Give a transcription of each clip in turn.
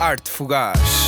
Arte Fugaz.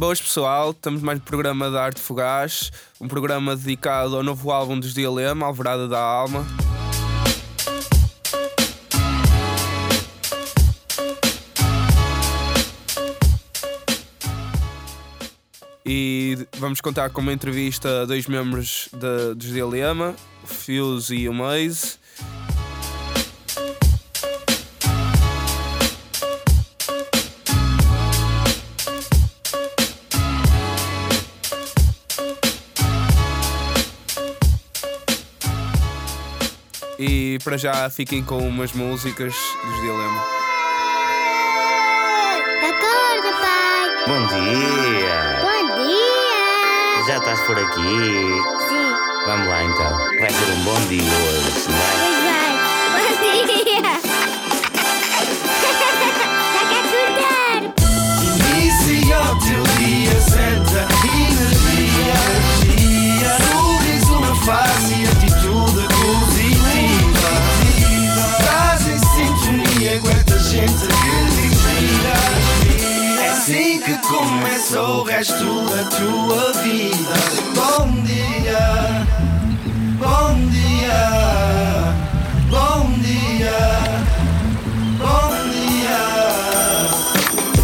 Boas pessoal, estamos mais no programa da Arte Fugaz, um programa dedicado ao novo álbum dos Dilema, Alvorada da Alma. E vamos contar com uma entrevista a dois membros de, dos Dilema, Fuse e o Maze. E para já fiquem com umas músicas dos Dilema. Acorda, pai! Bom dia! Bom dia! Já estás por aqui? Sim, Vamos lá então. Vai ser um bom dia hoje, não é? Começa o resto da tua vida. Bom dia, bom dia, bom dia, bom dia.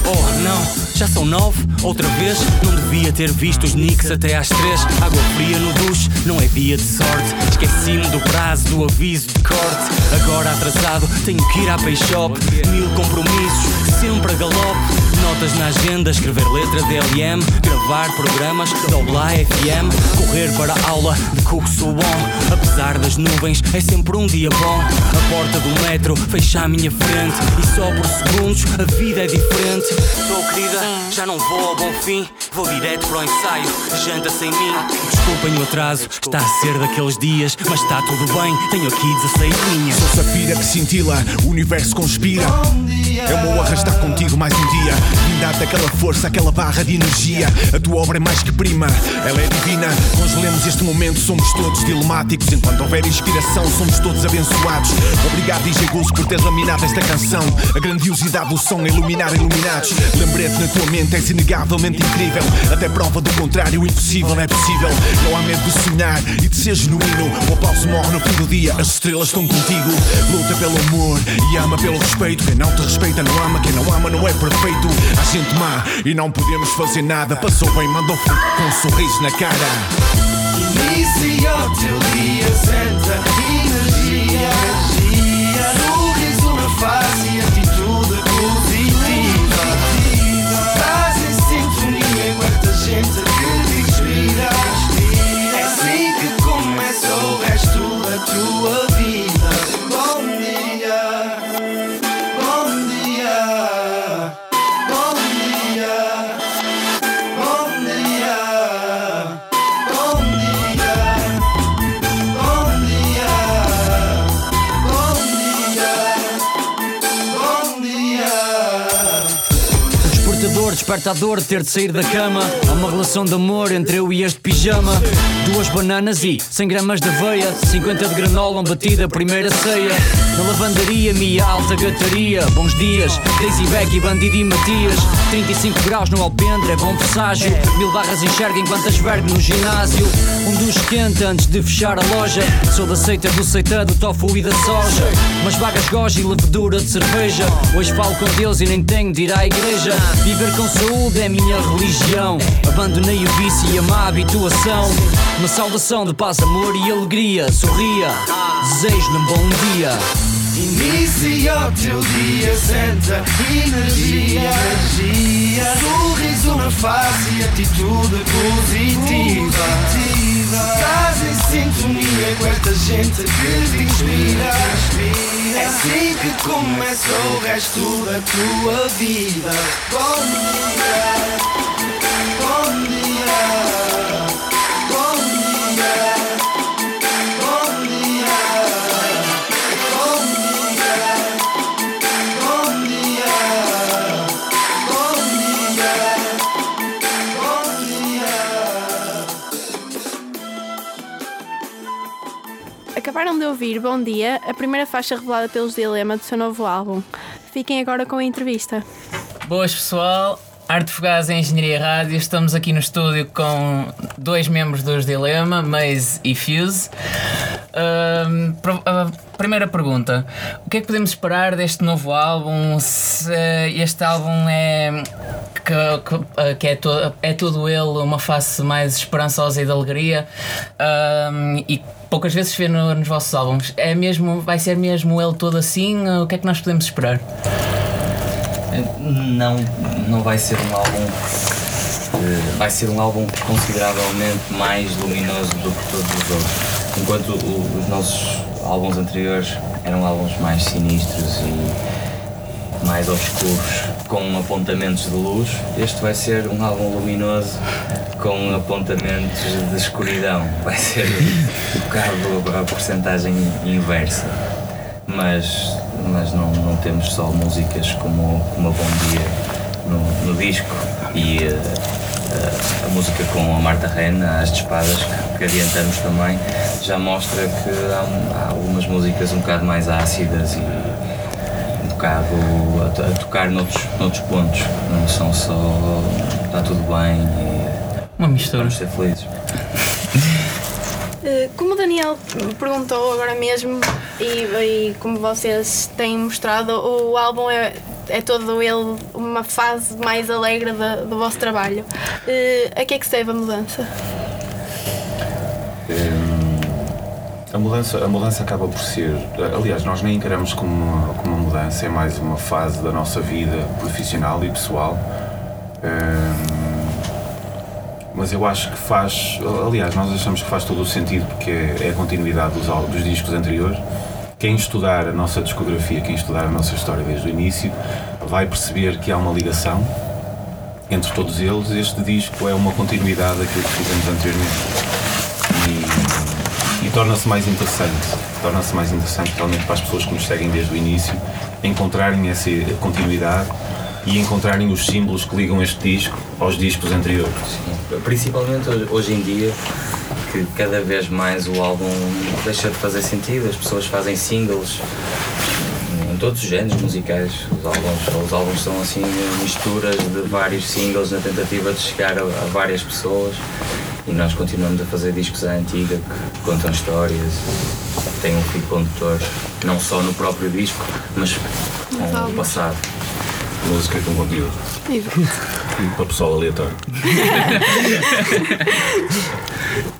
Oh não, já são nove, outra vez Não devia ter visto os nicks até às três. Água fria no duche, não é dia de sorte. Esqueci-me do prazo, do aviso de corte. Agora atrasado, tenho que ir à Peixop Mil compromissos, sempre a galope. Notas na agenda, escrever letra de LM Gravar programas, doblar FM Correr para a aula de Cook Suon Apesar das nuvens, é sempre um dia bom. A porta do metro fecha à minha frente. E só por segundos a vida é diferente. Sou querida, já não vou bom fim Vou direto para o ensaio, janta sem mim Desculpem o atraso, está a ser daqueles dias Mas está tudo bem, tenho aqui 16 linhas Sou safira que cintila, o universo conspira. Eu vou arrastar contigo mais um dia. Dar-te aquela força, aquela barra de energia. A tua obra é mais que prima, ela é divina. Congelemos este momento, somos todos dilemáticos. Enquanto houver inspiração, somos todos abençoados. Obrigado, DJ Gus, por ter laminado esta canção. A grandiosidade do som a iluminar iluminados. Lembrete na tua mente, és inegavelmente incrível. Até prova do contrário, impossível é possível. Não há medo de sonhar e de ser genuíno. O aplauso morre no fim do dia, as estrelas estão contigo. Luta pelo amor e ama pelo respeito. Quem não te respeita não ama, quem não ama não é perfeito. Há gente má e não podemos fazer nada. Passou bem, mandou fui com um sorriso na cara. Inicia o teu dia, senta energia. Desperta a dor de ter de sair da cama. Há uma relação de amor entre eu e este pijama. Duas bananas e 100 gramas de aveia. 50 de granola, um batida, primeira ceia. Na lavandaria, minha alta gataria. Bons dias, Daisy Beck e Bandido e Matias. 35 graus no alpendre, é bom presságio. Mil barras enxerga enquanto asvergo no ginásio. Um dos quente antes de fechar a loja. Sou da seita do seita, do tofu e da soja. Umas vagas goja e levedura de cerveja. Hoje falo com Deus e nem tenho de ir à igreja. Viver com saúde é minha religião. Abandonei o vício e a má habituação. Uma saudação de paz, amor e alegria. Sorria, desejo-lhe um bom dia. Inicia o teu dia, senta energia, energia. Sorriso na face e atitude positiva. Estás em sintonia com esta gente que te inspira. É assim que começa o resto da tua vida. Bom dia, bom dia. Acabaram de ouvir Bom Dia, a primeira faixa revelada pelos Dilema do seu novo álbum. Fiquem agora com a entrevista. Boas pessoal, Arte Fugaz em Engenharia Rádio. Estamos aqui no estúdio com dois membros dos Dilema, Maze e Fuse. A primeira pergunta: o que é que podemos esperar deste novo álbum? Se este álbum é. Que, que- que é, to- é todo ele uma face mais esperançosa e de alegria Ahm, e poucas vezes vê no- nos vossos álbuns. É mesmo, vai ser mesmo ele todo assim? O que é que nós podemos esperar? Não, não vai ser um álbum. Vai ser um álbum consideravelmente mais luminoso do que todos os outros. Enquanto o- os nossos álbuns anteriores eram álbuns mais sinistros e mais obscuros, com apontamentos de luz, este vai ser um álbum luminoso com apontamentos de escuridão. Vai ser um bocado a porcentagem inversa mas, mas não, não temos só músicas como, como a Bom Dia no, no disco e eh, eh, a música com a Marta Rena, As de Espadas, que, que adiantamos também, já mostra que há, há algumas músicas um bocado mais ácidas e um bocado a, a tocar noutros, noutros pontos, não são só está tudo bem e Uma mistura. vamos ser felizes. Eh, Como o Daniel perguntou agora mesmo e, e como vocês têm mostrado, o álbum é, é todo ele uma fase mais alegre da- do vosso trabalho. Eh, a que é que se deve a mudança? A mudança, a mudança acaba por ser. Aliás, nós nem encaramos como uma, como uma mudança, é mais uma fase da nossa vida profissional e pessoal. Hum, mas eu acho que faz. Aliás, nós achamos que faz todo o sentido porque é, é a continuidade dos, dos discos anteriores. Quem estudar a nossa discografia, quem estudar a nossa história desde o início, vai perceber que há uma ligação entre todos eles. Este disco é uma continuidade daquilo que fizemos anteriormente. E, e torna-se mais interessante. Torna-se mais interessante realmente para as pessoas que nos seguem desde o início encontrarem essa continuidade e encontrarem os símbolos que ligam este disco aos discos anteriores. Principalmente hoje, em dia, que cada vez mais o álbum deixa de fazer sentido, as pessoas fazem singles em todos os géneros musicais. Os álbuns, os álbuns são assim misturas de vários singles na tentativa de chegar a, a várias pessoas. E nós continuamos a fazer discos à antiga que contam histórias, têm um fio condutor, não só no próprio disco, mas com o passado. Música com conteúdo. Para o pessoal aleatório.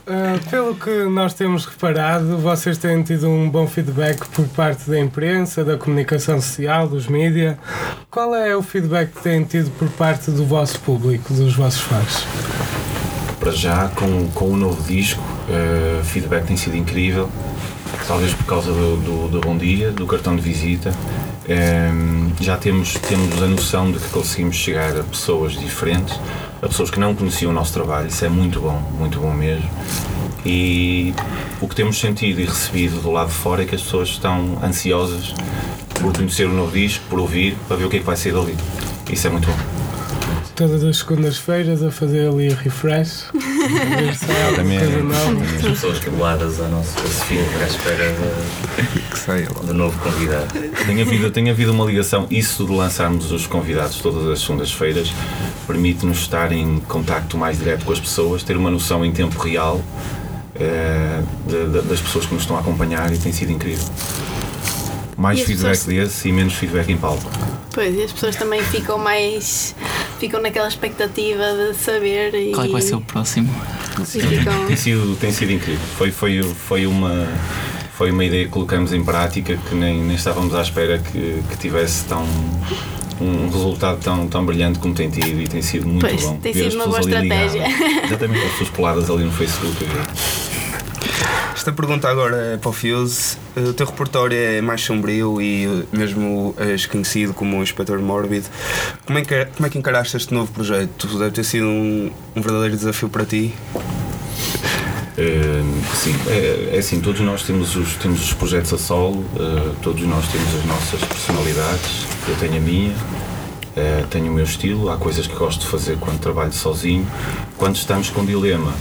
Uh, pelo que nós temos reparado, vocês têm tido um bom feedback por parte da imprensa, da comunicação social, dos mídia. Qual é o feedback que têm tido por parte do vosso público, dos vossos fãs? Para já, com, com o novo disco, o feedback tem sido incrível. Talvez por causa do, do, do Bom Dia, do cartão de visita. Ehm, já temos, temos a noção de que conseguimos chegar a pessoas diferentes, a pessoas que não conheciam o nosso trabalho. Isso é muito bom, muito bom mesmo. E o que temos sentido e recebido do lado de fora é que as pessoas estão ansiosas por conhecer o novo disco, por ouvir, para ver o que é que vai sair dali. Isso é muito bom. Todas as segundas-feiras a fazer ali refresh. a ver se há alguma coisa nova. As pessoas coladas ao nosso perfil à espera de, do novo convidado. Tem havido, tem havido uma ligação, isso de lançarmos os convidados todas as segundas-feiras permite-nos estar em contacto mais direto com as pessoas, ter uma noção em tempo real eh, de- de- das pessoas que nos estão a acompanhar e tem sido incrível. Mais feedback pessoas- desse e menos feedback em palco. Pois, e as pessoas também ficam mais. Ficam naquela expectativa de saber e. Qual é que vai ser o próximo? Ficam. Tem sido, tem sido incrível. Foi, foi, foi, uma, foi uma ideia que colocamos em prática que nem, nem estávamos à espera que, que tivesse tão, um resultado tão, tão brilhante como tem tido e tem sido muito Pois, bom. tem Ver sido uma boa estratégia. ligadas. Exatamente, as pessoas coladas ali no Facebook. Esta pergunta agora é para o Fuse. O teu repertório é mais sombrio e eh, mesmo és conhecido como o Inspetor Mórbido. Como é, que, como é que encaraste este novo projeto? Deve ter sido um, um verdadeiro desafio para ti. Eh, sim, é, é assim, todos nós temos os, temos os projetos a solo, eh, todos nós temos as nossas personalidades. Eu tenho a minha, eh, tenho o meu estilo, há coisas que gosto de fazer quando trabalho sozinho. Quando estamos com dilema,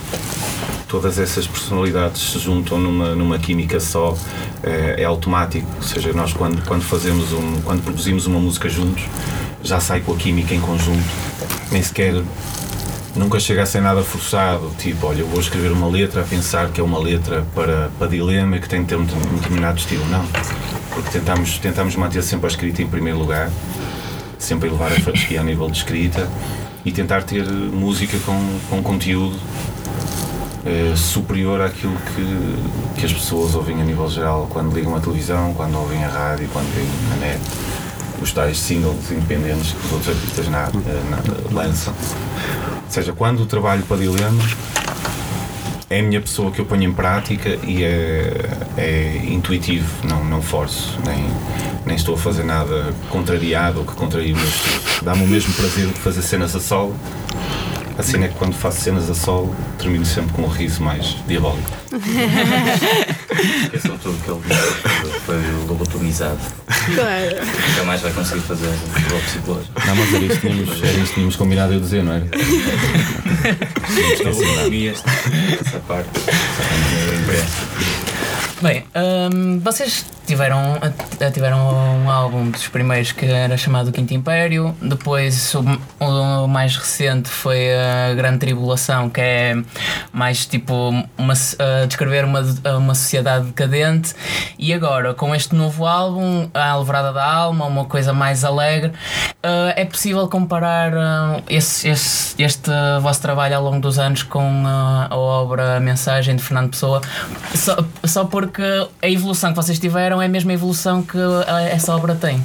todas essas personalidades se juntam numa, numa química só, é, é automático. Ou seja, nós quando, quando fazemos um, quando produzimos uma música juntos, já sai com a química em conjunto. Nem sequer nunca chega a ser nada forçado, tipo, olha, eu vou escrever uma letra a pensar que é uma letra para, para dilema e que tem que ter um, determinado estilo. Não. Porque tentamos, tentamos manter sempre a escrita em primeiro lugar, sempre elevar a fasquia a nível de escrita e tentar ter música com, com conteúdo eh, superior àquilo que, que as pessoas ouvem a nível geral quando ligam a televisão, quando ouvem a rádio, quando veem na net os tais singles independentes que os outros artistas na, eh, na- lançam. Ou seja, quando o trabalho para Dilema é a minha pessoa que eu ponho em prática e é, é intuitivo, não, não forço, nem, nem estou a fazer nada contrariado ou que contraria o meu estilo. Dá-me o mesmo prazer de fazer cenas a solo. A cena é que quando faço cenas a solo termino sempre com um riso mais diabólico. Esqueçam tudo que ele. Foi lobotomizado. Claro. Nunca mais vai conseguir fazer o psicológico. Não, mas era isto que tínhamos, era isto que tínhamos combinado eu dizer, não era? Lobotomia, esta, essa parte. Essa imprensa. Bem, hum, vocês tiveram, tiveram um álbum dos primeiros que era chamado Quinto Império, depois o, o mais recente foi a Grande Tribulação, que é mais tipo uma, a descrever uma, uma sociedade decadente, e agora com este novo álbum, A Alvorada da Alma, uma coisa mais alegre, eh, é possível comparar eh, esse, esse- este vosso trabalho ao longo dos anos com eh, a obra Mensagem de Fernando Pessoa, só, só porque a evolução que vocês tiveram é a mesma evolução que eh, essa obra tem.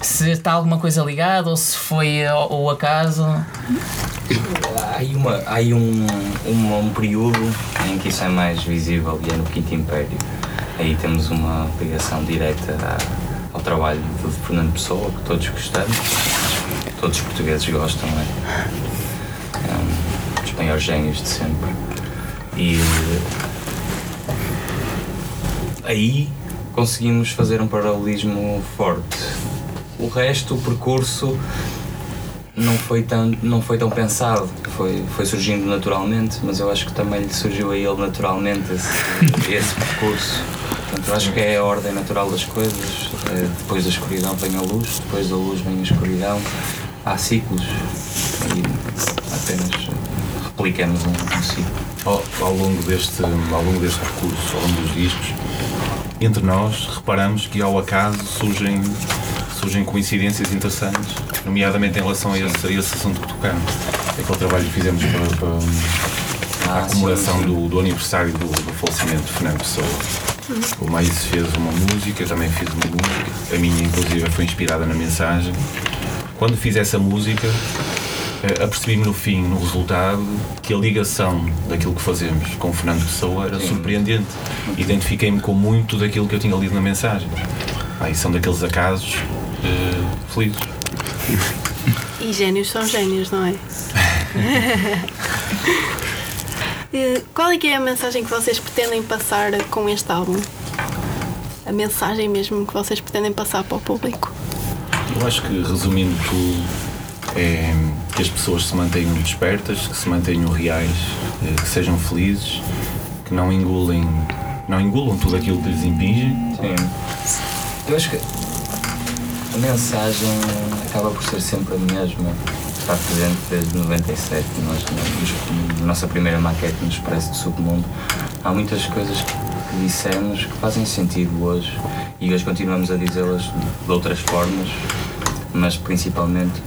Se está alguma coisa ligada ou se foi eh, o acaso. Há aí, uma, há aí um, um, um período em que isso é mais visível e é no Quinto Império. Aí temos uma ligação direta ao trabalho de Fernando Pessoa, que todos gostamos, todos os portugueses gostam, não é? É um dos maiores génios de sempre. E aí conseguimos fazer um paralelismo forte. O resto, o percurso, não foi tão, não foi tão pensado, foi, foi surgindo naturalmente, mas eu acho que também lhe surgiu a ele naturalmente esse, esse percurso. Portanto, eu acho que é a ordem natural das coisas. É, depois da escuridão vem a luz, depois da luz vem a escuridão. Há ciclos e apenas replicamos um, um ciclo. Ao, ao longo deste, ao longo deste percurso, ao longo dos discos, entre nós reparamos que ao acaso surgem, surgem coincidências interessantes, nomeadamente em relação a esse, a esse assunto que tocamos. Aquele trabalho que fizemos para, para, para a Ah, comemoração sim, sim. Do, do aniversário do, do falecimento de Fernando Pessoa. O Mais fez uma música, eu também fiz uma música. A minha, inclusive, foi inspirada na mensagem. Quando fiz essa música, apercebi-me no fim, no resultado, que a ligação daquilo que fazemos com o Fernando Pessoa era surpreendente. Identifiquei-me com muito daquilo que eu tinha lido na mensagem. Ah, e são daqueles acasos eh, felizes. E génios são génios, não é? Eh, Qual é que é a mensagem que vocês pretendem passar com este álbum? A mensagem mesmo que vocês pretendem passar para o público? Eu acho que, resumindo tudo, é que as pessoas se mantenham despertas, que se mantenham reais, eh, que sejam felizes, que não engolem, não engulam tudo aquilo que lhes impinge. Sim. Eu acho que a mensagem acaba por ser sempre a mesma. Está presente desde 97, nós, na- nossa primeira maquete no Expresso do Submundo. Há muitas coisas que, dissemos que fazem sentido hoje e hoje continuamos a dizê-las de outras formas, mas principalmente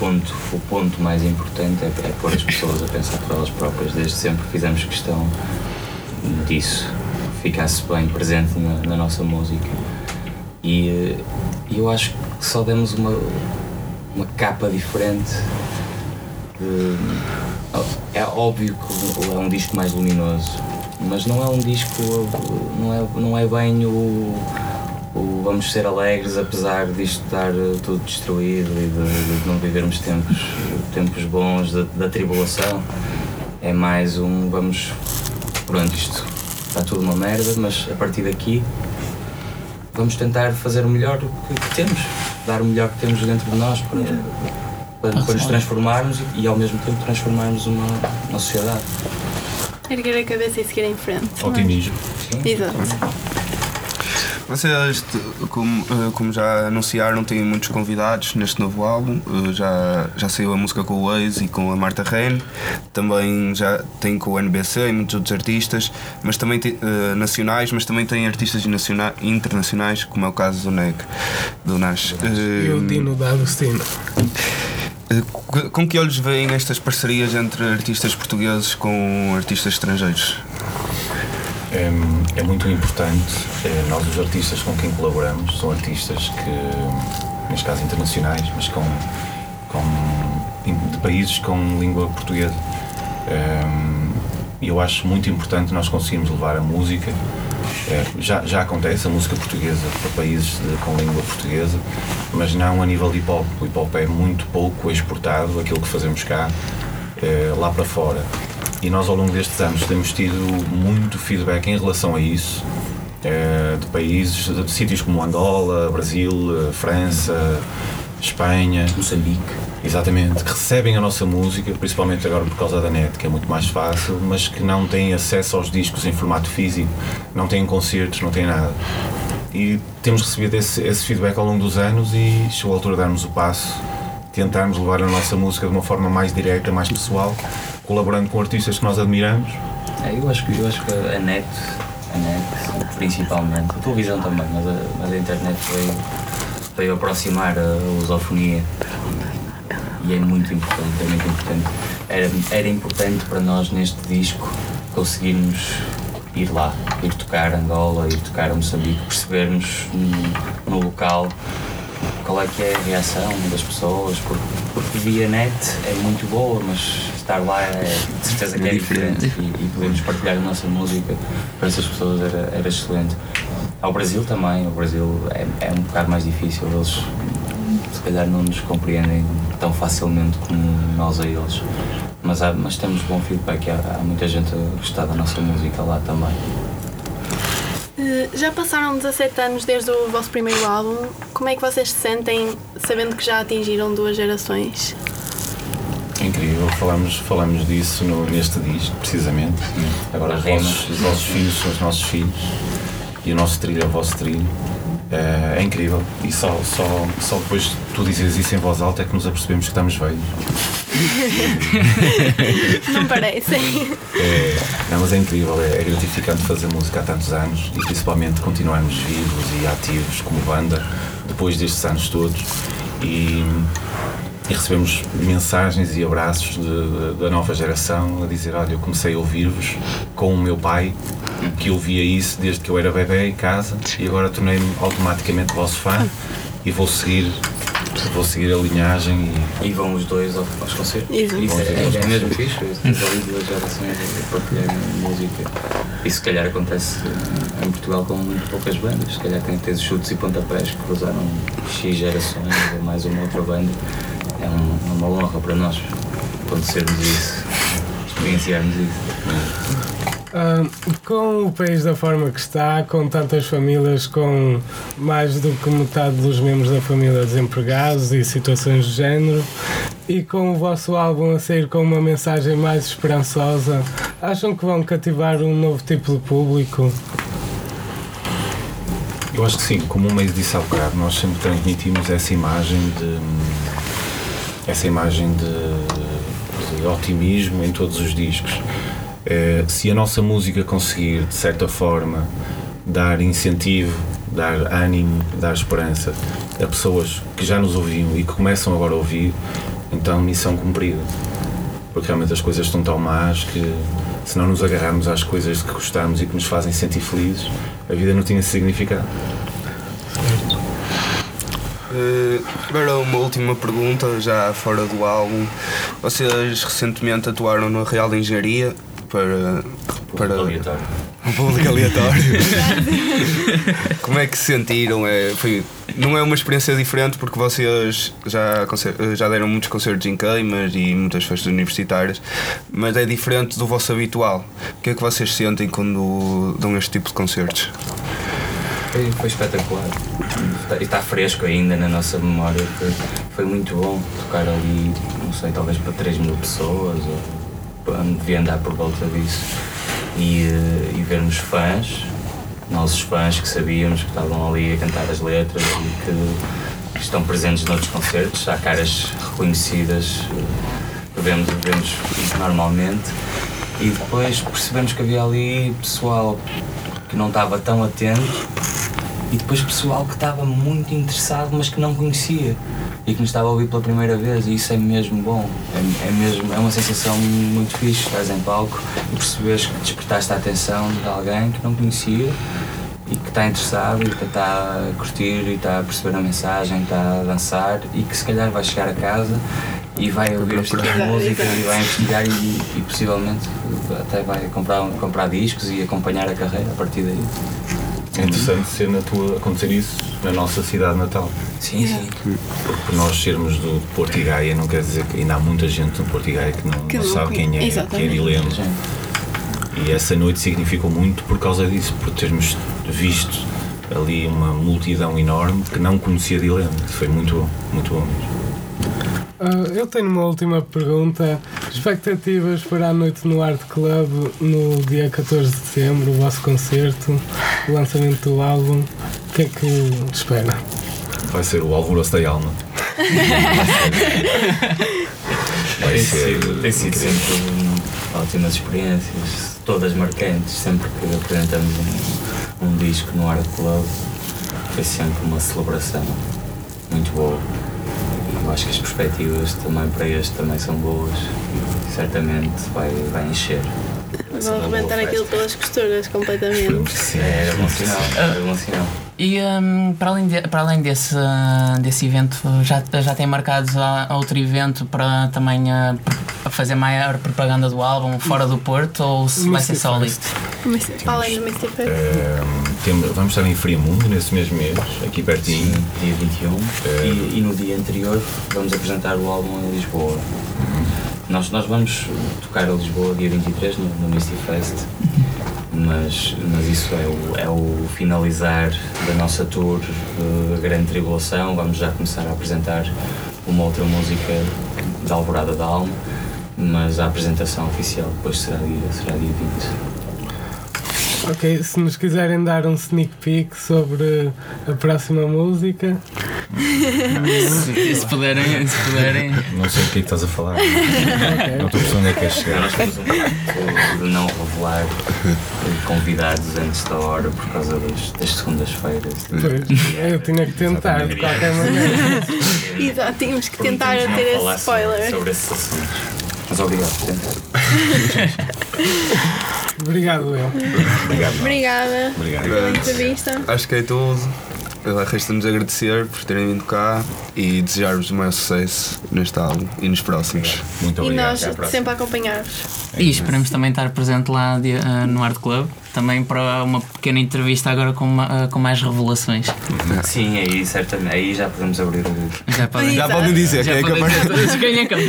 ponto, o ponto mais importante é, é pôr as pessoas a pensar por elas próprias. Desde sempre fizemos questão disso, ficasse bem presente na, na nossa música. E eh, eu acho que só demos uma, uma capa diferente. de- é óbvio que é um disco mais luminoso, mas não é um disco, não é, não é bem o, o vamos ser alegres apesar disto estar eh, tudo destruído e de, de não vivermos tempos, tempos bons da, da tribulação. É mais um vamos, pronto, isto está tudo uma merda, mas a partir daqui vamos tentar fazer o melhor que, que temos, dar o melhor que temos dentro de nós para, para, para nos transformarmos e, e ao mesmo tempo transformarmos uma, uma sociedade. erguer a cabeça e seguir em frente. é? Otimismo. Exato. Vocês, como, eh, como já anunciaram, têm muitos convidados neste novo álbum. Eh, Já, já saiu a música com o Waze e com a Marta Reine. Também já tem com o NBC e muitos outros artistas, mas também tem, eh, nacionais, mas também tem artistas naciona- internacionais, como é o caso do NEC, do Nash. E o Dino da Agostina. Co- Com que olhos veem estas parcerias entre artistas portugueses com artistas estrangeiros? É, é muito importante. É, nós, os artistas com quem colaboramos, são artistas que, neste caso internacionais, mas com, com de países com língua portuguesa. E eu acho muito importante nós conseguirmos levar a música. é, já, já acontece a música portuguesa para países de- com língua portuguesa, mas não a nível de hip hop. O hip hop é muito pouco exportado, aquilo que fazemos cá, é, lá para fora. E nós, ao longo destes anos, temos tido muito feedback em relação a isso, eh, de países, de, de sítios como Angola, Brasil, eh, França, Espanha, Moçambique. Exatamente, que recebem a nossa música, principalmente agora por causa da net, que é muito mais fácil, mas que não têm acesso aos discos em formato físico, não têm concertos, não têm nada. E temos recebido esse, esse feedback ao longo dos anos e chegou a altura de darmos o passo, tentarmos levar a nossa música de uma forma mais direta, mais pessoal, colaborando com artistas que nós admiramos. É, eu, acho que, eu acho que a net, a net principalmente, a televisão também, mas a, mas a internet veio, veio aproximar a lusofonia e é muito importante, é muito importante. Era, era importante para nós neste disco conseguirmos ir lá, ir tocar Angola, ir tocar Moçambique, percebermos no, no local qual é que é a reação das pessoas, porque, porque via net é muito boa, mas estar lá é de certeza que é, É diferente, diferente. E, e podermos partilhar a nossa música para essas pessoas era, era excelente. Ao Brasil também, o Brasil é, é um bocado mais difícil, eles se calhar não nos compreendem tão facilmente como nós a eles. Mas, há, mas temos bom feedback, há, há muita gente a gostar da nossa música lá também. Eh, Já passaram 17 anos desde o vosso primeiro álbum. Como é que vocês se sentem sabendo que já atingiram duas gerações? É incrível, falamos, falamos disso no- neste disco, precisamente. Agora os vossos, os vossos filhos são os nossos filhos e o nosso trilho é o vosso trilho. É, é incrível e só, só, só depois de tu dizes isso em voz alta é que nos apercebemos que estamos velhos. Não parecem? É, não, mas é incrível, é, é gratificante fazer música há tantos anos e principalmente continuarmos vivos e ativos como banda depois destes anos todos e, e recebemos mensagens e abraços de- de- da nova geração a dizer, olha, eu comecei a ouvir-vos com o meu pai que ouvia isso desde que eu era bebê em casa e agora tornei-me automaticamente vosso fã e vou seguir vou seguir a linhagem e E vão os dois ao- aos concertos. Isso é, é mesmo fixe, ali duas gerações a partilhar música. E se calhar acontece em Portugal com muito poucas bandas. Se calhar tem tens chutes e pontapés que cruzaram X gerações ou mais uma outra banda. É um- é uma honra para nós acontecermos isso, experienciarmos isso. Ah, com o país da forma que está, com tantas famílias, com mais do que metade dos membros da família desempregados e situações do género, e com o vosso álbum a sair com uma mensagem mais esperançosa, acham que vão cativar um novo tipo de público? Eu acho que sim, como o mês disse há bocado, nós sempre transmitimos essa imagem de essa imagem de, de otimismo em todos os discos. Eh, se a nossa música conseguir, de certa forma, dar incentivo, dar ânimo, dar esperança a pessoas que já nos ouviam e que começam agora a ouvir, então missão cumprida. Porque realmente as coisas estão tão más que se não nos agarrarmos às coisas que gostamos e que nos fazem sentir felizes, a vida não tinha significado. Eh, agora uma última pergunta, já fora do álbum. Vocês recentemente atuaram no Real de Engenharia para. para Aleatório. um público aleatório. Como é que se sentiram? É, foi, não é uma experiência diferente porque vocês já, concer- já deram muitos concertos em queimas e muitas festas universitárias, mas é diferente do vosso habitual. O que é que vocês sentem quando dão este tipo de concertos? Foi, foi espetacular. Está, está fresco ainda na nossa memória. Foi, foi muito bom tocar ali, não sei, talvez para 3 mil pessoas, ou devia andar por volta disso. e, eh, e vermos fãs, nossos fãs que sabíamos que estavam ali a cantar as letras e que, que estão presentes noutros concertos. Há caras reconhecidas eh, que vemos, vemos normalmente. E depois percebemos que havia ali pessoal que não estava tão atento e depois pessoal que estava muito interessado mas que não conhecia e que nos estava a ouvir pela primeira vez e isso é mesmo bom é, é mesmo é uma sensação muito fixe estás em palco e percebes que despertaste a atenção de alguém que não conhecia e que está interessado e que está a curtir e está a perceber a mensagem, está a dançar e que se calhar vai chegar a casa e vai ouvir esta música e vai investigar e, e possivelmente até vai comprar, comprar discos e acompanhar a carreira a partir daí. É interessante ser na tua, acontecer isso na nossa cidade natal. Sim, sim. Porque por nós sermos do Porto e Gaia não quer dizer que ainda há muita gente no Porto e Gaia que não, Que não sabe quem é, que é Exatamente. Dilema. E essa noite significou muito por causa disso, por termos visto ali uma multidão enorme que não conhecia Dilema. Foi muito bom, muito bom mesmo. Ah, eu tenho uma última pergunta. Expectativas para a noite no Art Club no dia 14 de setembro, o vosso concerto, o lançamento do álbum. O que é que espera? Vai ser o alvoroço da alma. Vai Tem ser sido, tem sido sempre ótimas experiências, todas marcantes, sempre que apresentamos um, um disco no Art Club, foi sempre uma celebração muito boa. Eu acho que as perspectivas também para este também são boas e certamente vai, vai encher. Vão arrebentar aquilo pelas costuras completamente. Sim, é bom sinal, é bom sinal. E hum, para além, de- para além desse, ah, desse evento, já, já tem marcado outro evento para também ah, para fazer maior propaganda do álbum fora do Porto ou se vai ser só ali? Além do Misty Fest. Vamos estar em Friamundo nesse mesmo mês, aqui pertinho. Sim, dia 21. E, e no dia anterior vamos apresentar o álbum em Lisboa. Nós, nós vamos tocar a Lisboa dia 23 no, no Misty Fest, mas, mas isso é o, é o finalizar da nossa tour de Grande Tribulação. Vamos já começar a apresentar uma outra música da Alvorada da Alma, mas a apresentação oficial depois será dia, será dia 20. Ok, se nos quiserem dar um sneak peek sobre a próxima música. Se, se puderem, se puderem. Não sei o que é que estás a falar. Não estou a perceber onde é que queres chegar. Nós temos um pacto de não revelar convidados antes da hora por causa das, das segundas-feiras. Pois, eu tinha que tentar, de qualquer maneira. Exato, tínhamos que tentar não ter esse spoiler. Sobre esses assuntos. Mas obrigado por tentar. Obrigado, eu. Obrigada Obrigado. pela entrevista. Acho que é tudo. Resta-nos agradecer por terem vindo cá e desejar-vos o maior sucesso neste álbum e nos próximos. Muito E nós sempre a acompanhar-vos. E esperamos também estar presente lá ah, no Art Club, também para uma pequena entrevista agora com, ma- ah, com mais revelações. Sim, aí certamente. Aí já podemos abrir o. Já podem, Já podem dizer já quem é quem é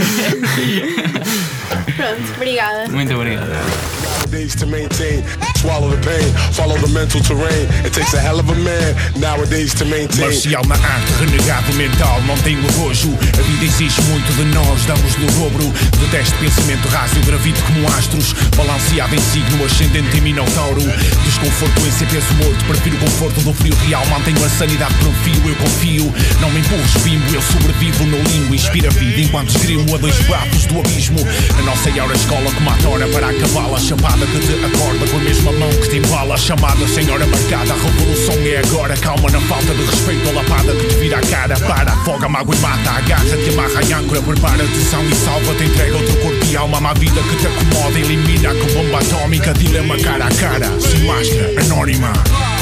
Pronto, obrigada. Muito obrigado. Nowadays to maintain, swallow the pain, follow the mental terrain. It takes a hell of a man nowadays to maintain. Marcial na arte, renegado mental, não tem arrojo. A vida exige muito de nós, damos-lhe o dobro. Detesto pensamento raso, gravito como astros. Balanceado em signo, ascendente em minotauro. Desconforto em ser peso morto, prefiro o conforto do frio real. Mantenho a sanidade por fio, eu confio. Não me empurres, bimbo, eu sobrevivo no limbo. Inspira a vida enquanto esgrimo a dois braços do abismo. A nossa aura escola como a tora para acabar a chapada que te acorda com a mesma mão que te embala. Chamada senhora marcada, a revolução é agora. Calma na falta de respeito, a lapada que te vira a cara. Para, afoga, mágoa e mata, agarra-te, amarra e âncora. Prepara-te, são e salva-te, entrega outro corpo e alma. Má vida que te acomoda, elimina com bomba atómica. Dilema cara a cara, sem máscara, anónima.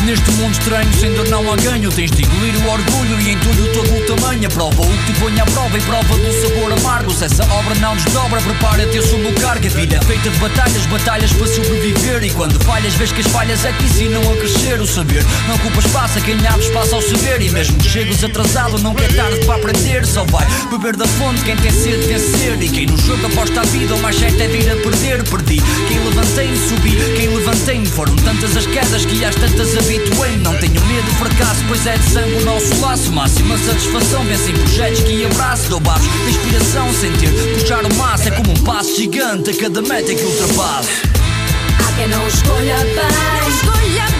Neste mundo estranho, se ainda não há ganho, tens de engolir o orgulho e entulho todo o tamanho. Prova o que te põe à prova e prova do sabor amargo. Se essa obra não desdobra, prepara-te, assume o cargo. A vida é feita de batalhas, batalhas para sobreviver. E quando falhas, vês que as falhas é que ensinam a crescer. O saber não ocupa espaço, a quem abre espaço ao saber. E mesmo que chegues atrasado, nunca é tarde para aprender. Só vai beber da fonte quem tem sede de vencer. E quem no jogo aposta a vida, o mais certo é vir a perder. Perdi quem levantei-me, subi quem levantei-me. Foram tantas as quedas que às tantas habituei-me. Não tenho medo do fracasso, pois é de sangue o nosso laço. Máxima satisfação, vence em projetos que abraço. Dou babos de inspiração, sentir, puxar o maço. É como um passo gigante, a cada meta que ultrapasso. quem não escolha bem.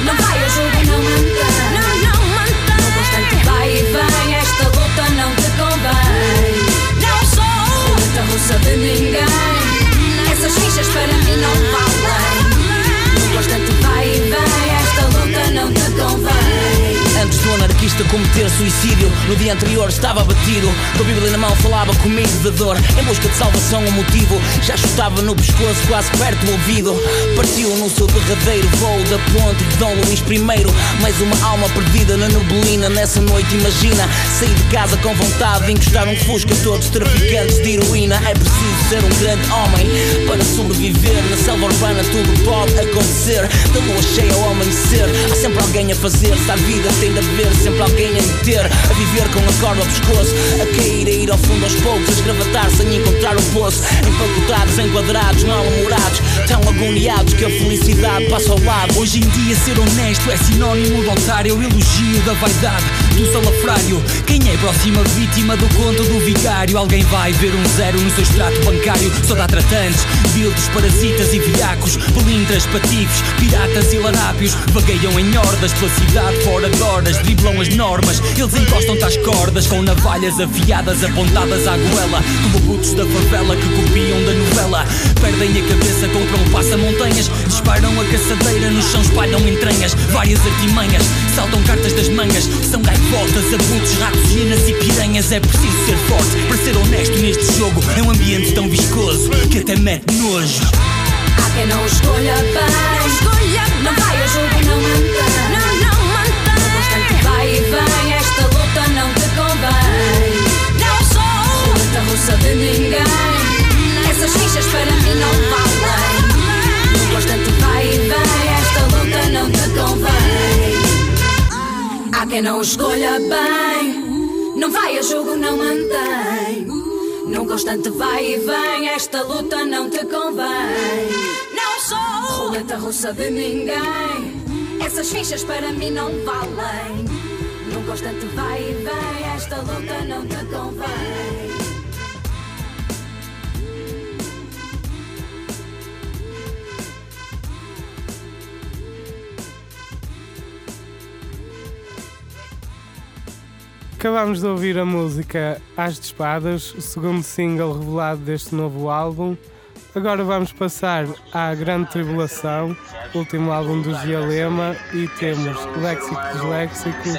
Não vai a jogo, não mantém. Não, não mantém. No constante vai e vem, esta luta não te convém. Não sou roleta russa de ninguém. Essas fichas para mim não valem. No constante vai e vem, luta não te convém. Antes do anarquista cometer suicídio No dia anterior estava abatido. Com a Bíblia na mão falava comigo de dor. Em busca de salvação o motivo Já chutava no pescoço quase perto do ouvido. Partiu no seu derradeiro voo Da ponte de Dom Luís I. Mais uma alma perdida na neblina. Nessa noite imagina Sair de casa com vontade de encostar um fusca Todos traficantes de heroína. É preciso ser um grande homem Para sobreviver. Na selva urbana tudo pode acontecer. Da lua cheia ao amanhecer Há sempre alguém a fazer Se a vida tem de haver sempre alguém a meter A viver com a corda ao pescoço A cair, a ir ao fundo aos poucos A esgravatar sem encontrar o poço Empacotados, enquadrados, mal-humorados Tão agoniados que a felicidade passa ao lado. Hoje em dia ser honesto é sinónimo de otário Elogio da vaidade do salafrário. Quem é a próxima vítima do conto do vigário Alguém vai ver um zero no seu extrato bancário Só dá tratantes, bildos, parasitas e viacos Pelintras, patifes, piratas e larápios Vagueiam em hordas pela cidade fora de horas Driblam as normas, eles encostam-te às cordas Com navalhas afiadas apontadas à goela Como putos da favela que copiam da novela Perdem a cabeça, compram passa-montanhas Disparam a caçadeira, no chão espalham entranhas Várias artimanhas, saltam cartas das mangas São gaivotas, abutres, ratos, hienas e piranhas É preciso ser forte para ser honesto neste jogo É um ambiente tão viscoso que até mete nojo Há quem não escolha bem. Não vai a jogo, não mantém. Russa de ninguém. Essas fichas para mim não valem. No constante vai e vem, esta luta não te convém. Há quem não escolha bem. Não vai a jogo, não mantém. Num constante vai e vem, esta luta não te convém. Não sou roleta russa de ninguém. Essas fichas para mim não valem. Num constante vai e vem, esta luta não te convém. Acabámos de ouvir a música As de Espadas, o segundo single revelado deste novo álbum. Agora vamos passar à Grande Tribulação, último álbum do Gialema, e temos Léxico Disléxico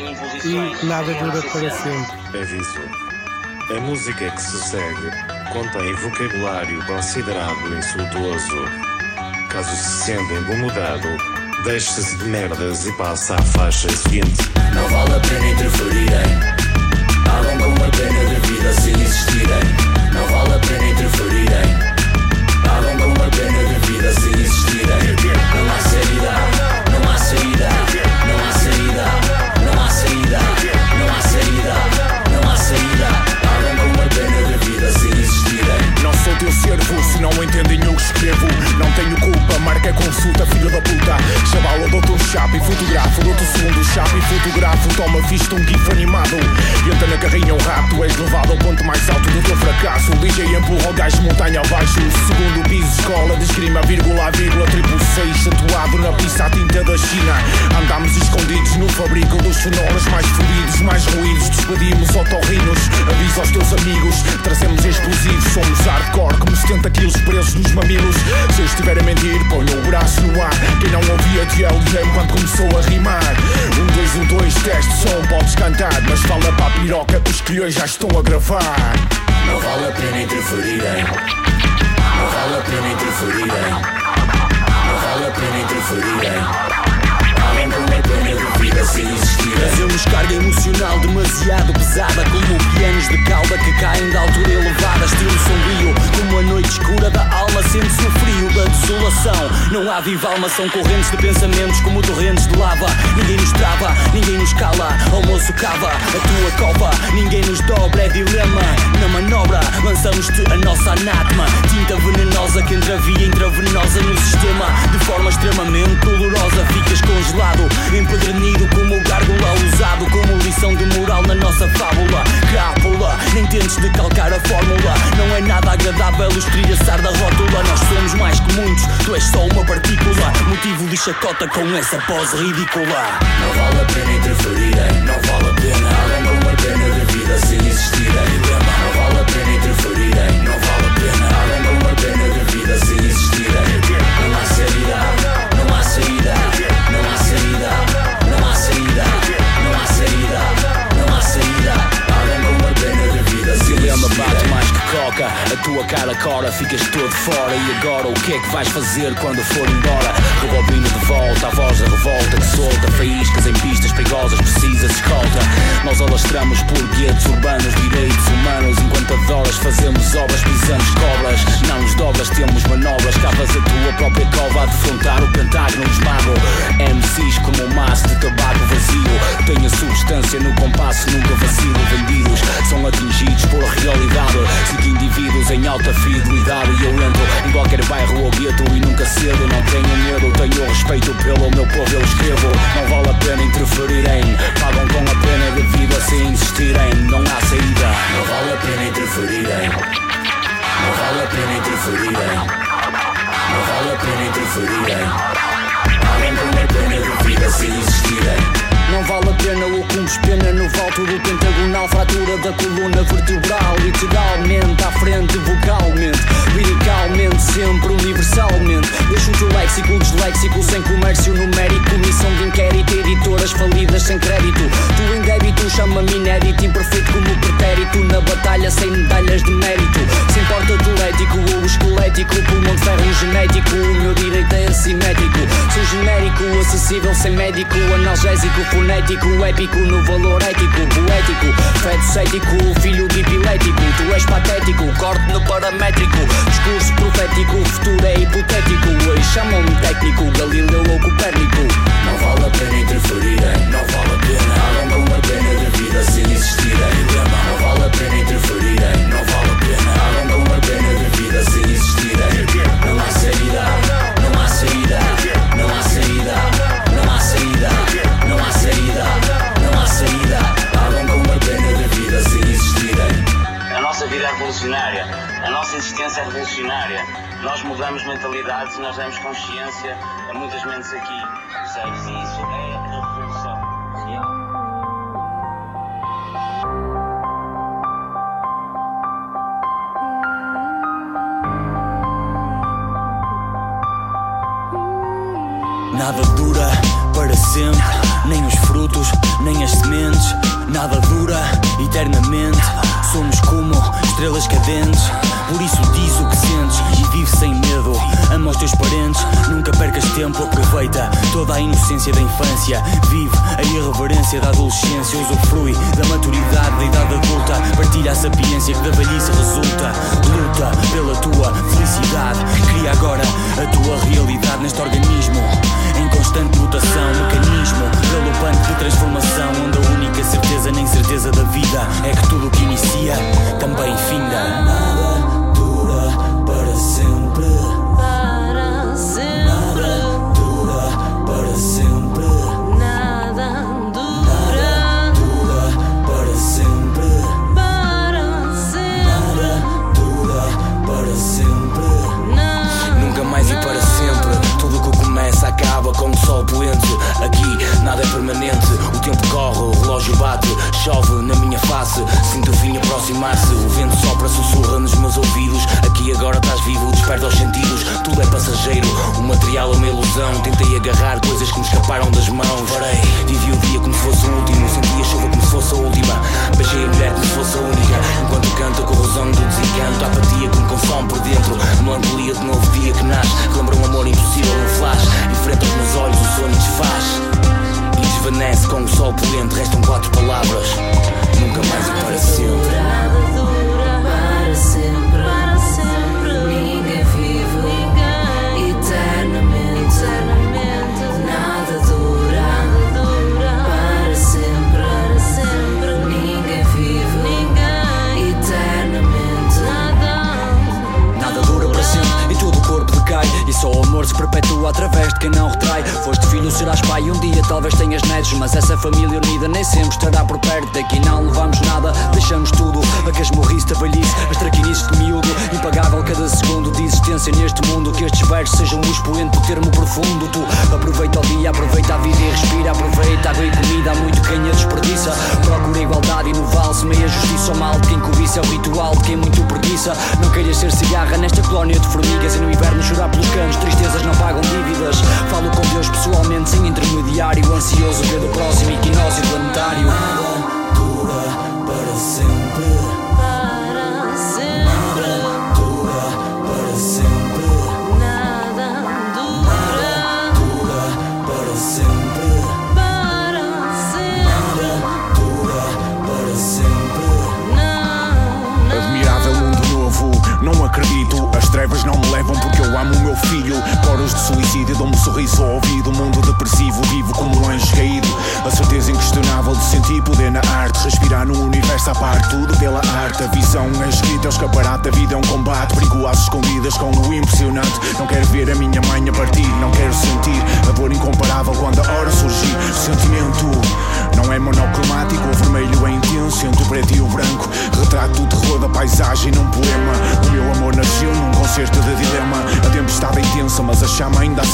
e Nada Dura para Sempre. Aviso. A música que se segue contém vocabulário considerado insultuoso. Caso se senta incomodado, deixe-se de merdas e passa à faixa seguinte. Não vale a pena interferirem. Pagam com a pena de vida se existirem. Não vale a pena interferirem. Pagam com a pena de vida se existirem. Não há saída, não há saída, não há saída, Teu servo se não entendem que escrevo. Não tenho culpa, marca consulta, filho da puta. Chaval, eu dou-te um chapa e fotografo. Dou-te o segundo chapa e fotografo. Toma visto um gif animado. Entra na carrinha o rato, és levado ao ponto mais alto do teu fracasso. DJ empurra o gajo montanha abaixo. Segundo piso, escola de esgrima, vírgula vírgula, triplo seis. Tatuado na pista à tinta da China. Andamos escondidos no fabrico dos sonoros mais fluidos, mais ruídos. Despedimos otorrinos. Avisa aos teus amigos, trazemos explosivos. Somos hardcore, como 70 quilos presos nos mamilos. Se eu estiver a mentir, ponho o braço no ar. Quem não ouvia de LGM quando começou a rimar. Um, dois, um, dois, teste som, podes cantar. Mas fala para a piroca, os criões já estão a gravar. Não vale a pena interferirem. Não vale a pena interferirem. Não vale a pena interferirem. Vida se existirem. Trazemos carga emocional demasiado pesada Como pianos de cauda que caem de altura elevada Estilo sombrio, como a noite escura da alma Sente-se o frio da desolação. Não há viva alma, são correntes de pensamentos Como torrentes de lava. Ninguém nos trava, ninguém nos cala Almoço cava, a tua copa Ninguém nos dobra, é dilema Na manobra, lançamos-te a nossa anátema. Tinta venenosa que entra via intravenosa no sistema De forma extremamente dolorosa. Ficas congelado, empedernido como o gárgula usado como lição de moral na nossa fábula Crápula, nem tentes decalcar a fórmula Não é nada agradável estilhaçar da rótula. Nós somos mais que muitos, tu és só uma partícula. Motivo de chacota com essa pose ridícula. Não vale a pena interferirem, não vale a pena. Hagam com a pena da vida sem existirem. Cara cora, ficas todo fora. E agora o que é que vais fazer quando for embora? Rebobina de volta, a voz da revolta Que solta. Faíscas em pistas perigosas Precisas escolta. Nós alastramos por guetos urbanos Direitos humanos. Enquanto adoras fazemos obras Pisamos cobras. Não nos dobras, temos manobras. Cavas a tua própria cova A defrontar o pentágono esmago. MCs como um maço de tabaco vazio. Tenho a substância no compasso Nunca vacilo. Vendidos São atingidos por realidade. Sigo indivíduos em alta fidelidade E eu entro em qualquer bairro ou gueto E nunca cedo, não tenho medo Tenho respeito pelo meu povo, eu escrevo Não vale a pena interferirem Pagam com a pena de vida se insistirem Não há saída Não vale a pena interferirem. Não vale a pena interferirem. Não vale a pena interferirem. A pena da vida sem existirem. Não vale a pena o cumpres pena no volto do pentagonal Fratura da coluna vertebral Literalmente à frente, vocalmente Liricalmente, sempre universalmente. Deixo-te o léxico disléxico Sem comércio numérico Missão de inquérito, editoras falidas sem crédito. Tu em débito, chama-me inédito Imperfeito como pretérito Na batalha sem medalhas de mérito. Sem porta atlético ou esquelético Pulmão de ferro genético O meu direito é assimétrico. Sou genérico, acessível sem médico Analgésico, fonético, épico No valor ético, poético Feto cético, filho de epilético Tu és patético, corte no paramétrico Discurso profético, o futuro é hipotético Ei, chamam-me técnico, Galileu ou Copérnico Não vale a pena interferirem. Não vale a pena. Hagam com a pena da vida sem existirem. Da infância. Vive a irreverência da adolescência. Usufrui da maturidade da idade adulta. Partilha a sapiência que da velhice resulta. Luta pela tua felicidade. Cria agora a tua realidade neste organismo. Em constante mutação, mecanismo galopante de transformação. Onde a única certeza, nem certeza da vida, é que tudo o que inicia também finda. Aqui nada é permanente. Tempo corre, o relógio bate, chove na minha face. Sinto o fim aproximar-se. O vento sopra, sussurra nos meus ouvidos. Aqui agora estás vivo, desperta os sentidos. Tudo é passageiro, o material é uma ilusão. Tentei agarrar coisas que me escaparam das mãos. Varei, vivi o dia como se fosse o último. Senti a chuva como se fosse a última. Beijei a mulher como se fosse a única. Enquanto canto a corrosão do desencanto, a apatia que me consome por dentro. Melancolia de novo dia que nasce. Lembra um amor impossível, um flash. Enfrenta os meus olhos, o sonho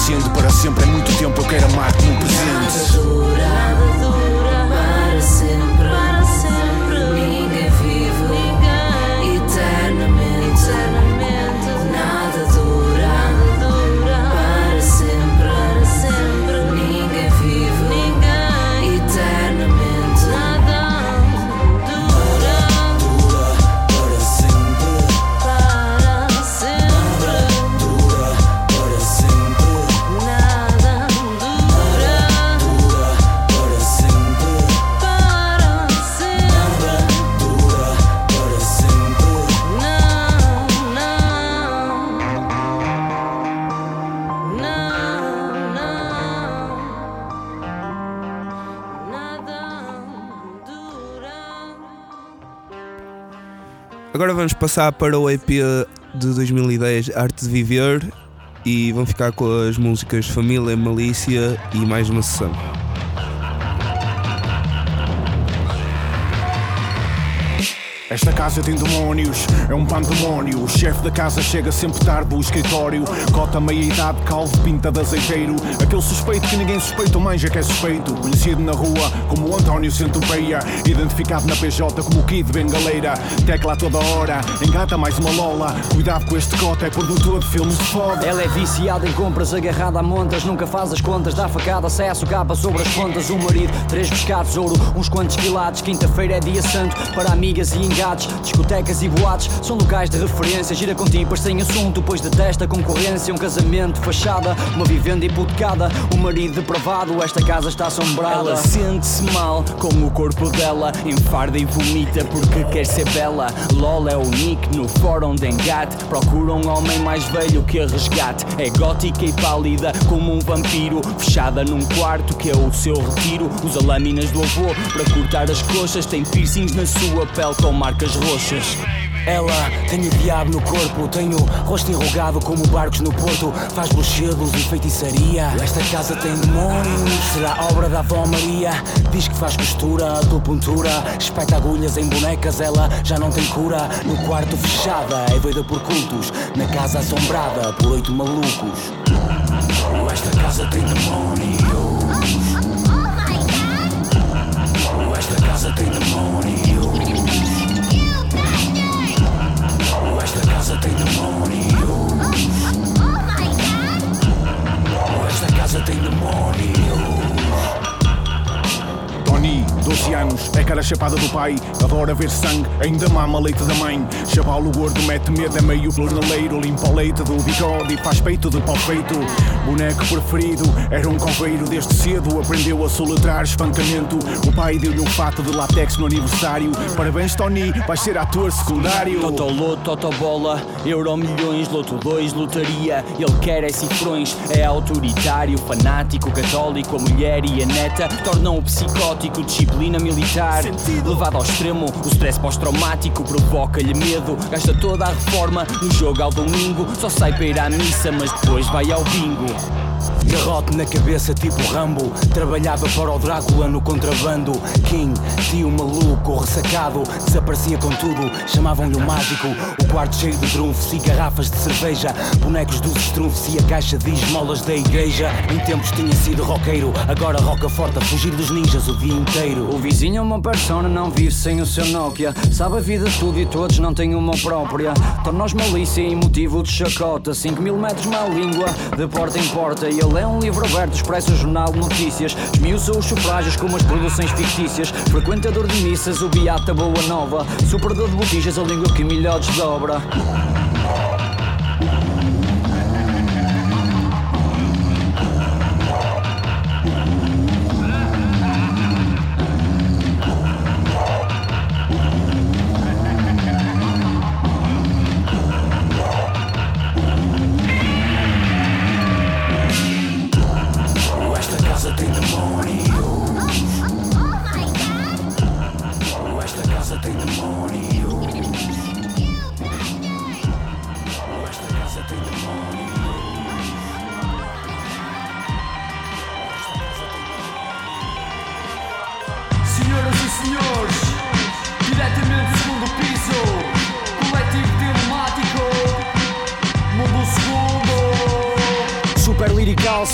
acende para sempre. É muito tempo, eu quero amar-te no presente. Agora vamos passar para o EP de 2010, Arte de Viver, e vamos ficar com as músicas Família, Malícia e mais uma sessão. Esta casa tem demónios, é um pandemónio. O chefe da casa chega sempre tarde do escritório. Cota meia-idade, calvo, pinta de azeiteiro. Aquele suspeito que ninguém suspeita, o manja que é suspeito. Conhecido na rua como António Centopeia. Identificado na PJ como Kid Bengaleira. Tecla a toda hora, engata mais uma Lola. Cuidado com este cota, é produtor de filmes de foda. Ela é viciada em compras, agarrada a montas, nunca faz as contas, dá facada, acesso, capa sobre as pontas. O marido, três pescados, ouro, uns quantos quilates. Quinta-feira é dia santo para amigas e engates. Discotecas e boates são locais de referência. Gira com tipas sem assunto, pois detesta concorrência. Um casamento, fachada, uma vivenda hipotecada. O marido depravado, esta casa está assombrada. Ela sente-se mal com o corpo dela, enfarda e vomita porque quer ser bela. LOL é o nick no fórum de engate. Procura um homem mais velho que a resgate. É gótica e pálida como um vampiro, fechada num quarto que é o seu retiro. Usa lâminas do avô para cortar as coxas. Tem piercings na sua pele com marcas roxas. Ela tem o diabo no corpo, tem o rosto enrugado como barcos no porto, faz bruxedos e feitiçaria. Esta casa tem demónios, será obra da avó Maria. Diz que faz costura, acupuntura, espeta agulhas em bonecas, ela já não tem cura. No quarto fechada, é doida por cultos, na casa assombrada por oito malucos. Esta casa tem demónios. Esta casa tem demónios. Casa tem demónios. Esta casa tem demónios. Tony, 12 anos, é cara chapada do pai, adora ver sangue, ainda mama leite da mãe. Chavalo gordo mete medo, é meio jornaleiro, limpa o leite do bigode e faz peito de pau feito. Boneco preferido, era um coveiro, desde cedo aprendeu a soletrar espancamento. O pai deu-lhe um fato de látex no aniversário. Parabéns, Tony, vais ser ator secundário. Totoloto, Totobola, Euro milhões, Loto 2, lotaria. Ele quer é cifrões, é autoritário, fanático, católico. A mulher e a neta tornam-o psicótico, disciplina militar. Levado ao extremo, o stress pós-traumático provoca-lhe medo. Gasta toda a reforma no jogo ao domingo. Só sai para ir à missa, mas depois vai ao bingo. Garrote na cabeça tipo Rambo. Trabalhava para o Drácula no contrabando. King, tio maluco, ressacado. Desaparecia com tudo, chamavam-lhe o mágico. O quarto cheio de trunfos e garrafas de cerveja. Bonecos dos estrunfos e a caixa de esmolas da igreja. Em tempos tinha sido roqueiro. Agora roca forte a fugir dos ninjas o dia inteiro. O vizinho é uma persona, não vive sem o seu Nokia. Sabe a vida de tudo e todos não têm uma própria. Torna-os malícia e motivo de chacota. 5 mil metros má língua, de porta em porta E ele é um livro aberto, expressa o jornal notícias. Esmiuça os sufrágios como as produções fictícias. Frequentador de missas, o beata boa nova. Superador de botijas, a língua que melhor desdobra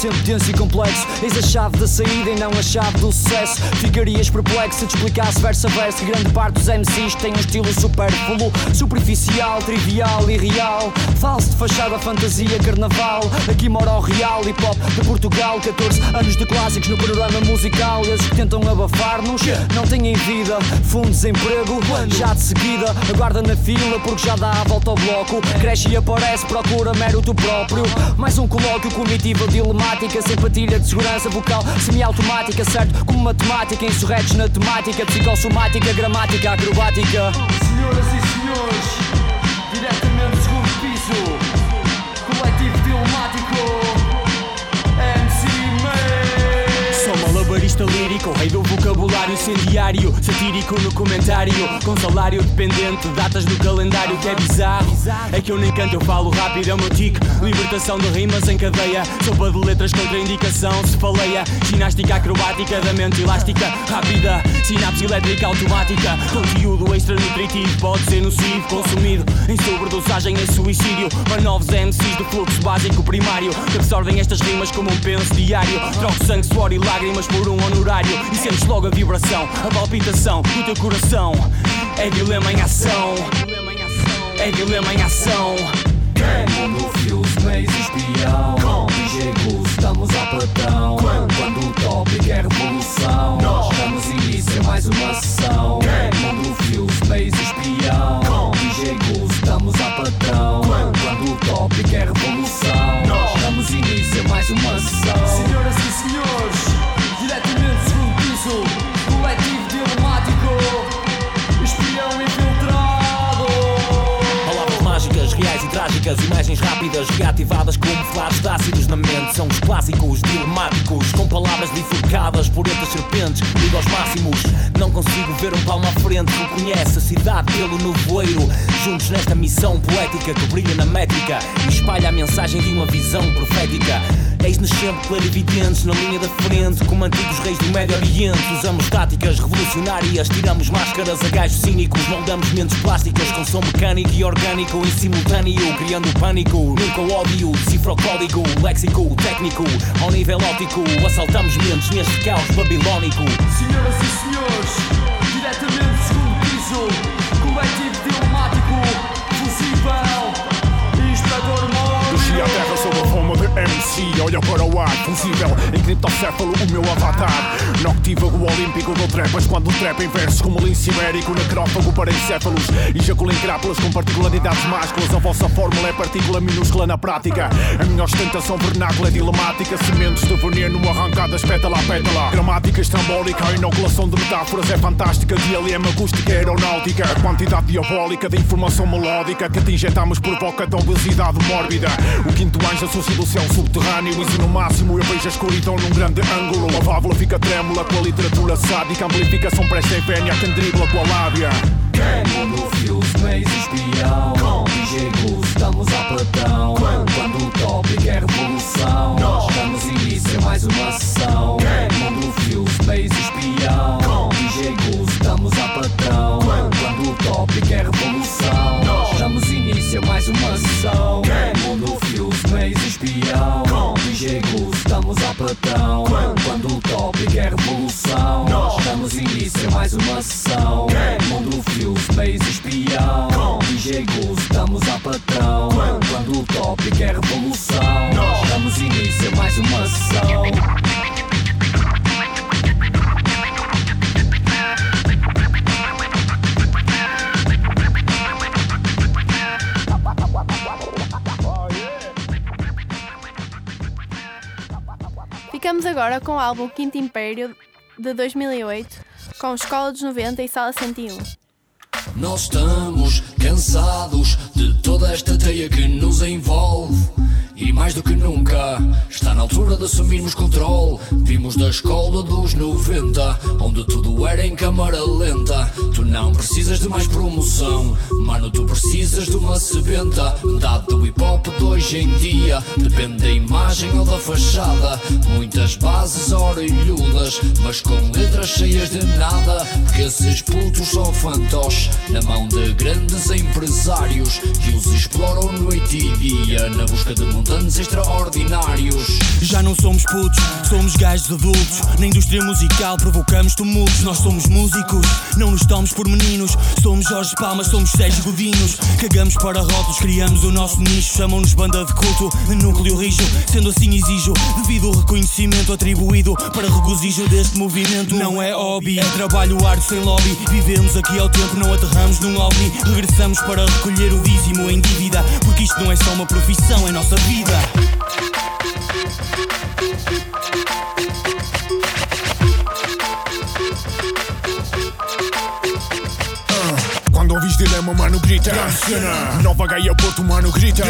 все denso e complexo Eis a chave da saída e não a chave do sucesso. Ficarias perplexo se te explicasse verso a verso Que grande parte dos MCs tem um estilo supérfluo Superficial, trivial e real. Falso de fachada, fantasia, carnaval. Aqui mora o real hip hop de Portugal. 14 anos de clássicos no panorama musical. Esses que tentam abafar-nos não têm vida. Fundo desemprego, já de seguida. Aguarda na fila porque já dá a volta ao bloco. Cresce e aparece, procura mérito próprio. Mais um colóquio comitiva dilemática Sem patilha de segurança vocal semiautomática Certo? Como matemática, insurretos na temática Psicossomática, gramática acrobática. Senhoras e senhores, Malabarista lírico, rei do vocabulário incendiário Satírico no comentário, com salário dependente Datas no calendário que é bizarro. É que eu nem canto, eu falo rápido, é o meu tique. Libertação de rimas em cadeia Sopa de letras contra indicação, se faleia Ginástica acrobática da mente elástica Rápida, sinapse elétrica automática Conteúdo extra nutritivo, pode ser nocivo Consumido. Em sobredosagem, em suicídio Para novos MCs do fluxo básico primário Que absorvem estas rimas como um penso diário. Troco sangue, suor e lágrimas por um honorário E sentes logo a vibração, a palpitação do teu coração. É dilema em ação. É dilema em ação. Mundo Fios, Mês Espião? Com DJ estamos a platão Quando o tópico é revolução? Nós damos início a mais uma sessão Mundo Fios, Mês Espião? Com DJ estamos a platão rápidas, reativadas como flashes ácidos na mente. São os clássicos, dilemáticos, com palavras bifurcadas por entre serpentes, ligo aos máximos. Não consigo ver um palmo à frente, reconhece a cidade pelo nevoeiro. Juntos nesta missão poética que brilha na métrica e espalha a mensagem de uma visão profética. Eis-nos sempre clarividentes na linha da frente, como antigos reis do Médio Oriente. Usamos táticas revolucionárias, tiramos máscaras a gajos cínicos, moldamos mentes plásticas com som mecânico e orgânico em simultâneo, criando pânico. Nunca ódio, decifra o código, léxico, técnico, ao nível óptico. Assaltamos mentes neste caos babilónico. Senhoras e senhores, MC Olha para o ar, fusível, em criptocéfalo o meu avatar. Noctívago olímpico dou trepas quando trepa em versos Como lince ibérico, necrófago para encéfalos. Ejaculo crápulas com particularidades másculas A vossa fórmula é partícula minúscula na prática. A minha ostentação vernácula é dilemática Sementes de veneno arrancadas pétala a pétala. Gramática estrambólica, a inoculação de metáforas é fantástica DLM acústica aeronáutica. A quantidade diabólica de informação melódica Que te injetamos provoca a obesidade mórbida. O quinto anjo associa do céu um subterrâneo e se no máximo eu vejo a escuridão num grande ângulo. A válvula fica trêmula com a literatura sádica Amplificação presta em vénia, quem dribla com a lábia. Quem no fios meios espião Com chegos estamos a platão Quando, o tópico é revolução Nós damos início a mais uma sessão Quem no fios meios espião Com chegos estamos a platão Quando, quando o tópico é revolução Nós damos início a mais uma sessão patrão. Quando o tópico é revolução, nós damos início a mais uma sessão. Mundo Fios, Base espião. DJ Goose, estamos a patrão. Quando o tópico é revolução, nós damos início a mais uma sessão. Ficamos agora com o álbum Quinto Império de 2008, com Escola dos 90 e Sala 101. Nós estamos cansados de toda esta teia que nos envolve. E mais do que nunca, está na altura de assumirmos controle. Vimos da escola dos 90, onde tudo era em câmara lenta. Tu não precisas de mais promoção, mano, tu precisas de uma sebenta. Metade do hip hop de hoje em dia depende da imagem ou da fachada. Muitas bases orelhudas, mas com letras cheias de nada. Porque esses putos são fantoches na mão de grandes empresários que os exploram noite e dia na busca de montantes extraordinários. Já não somos putos, somos gajos adultos. Na indústria musical provocamos tumultos. Nós somos músicos, não nos tomamos por meninos. Somos Jorge Palmas, somos Sérgio Godinhos. Cagamos para rótulos, criamos o nosso nicho. Chamam-nos banda de culto, núcleo rijo. Sendo assim exijo, devido ao reconhecimento atribuído para regozijo deste movimento. Não é hobby, é trabalho árduo sem lobby. Vivemos aqui ao tempo, não aterramos num ovni. Regressamos para recolher o dízimo em dívida. Porque isto não é só uma profissão, é nossa vida. Quando dilema, mano, grita. Nova Gaia, Porto, mano, grita.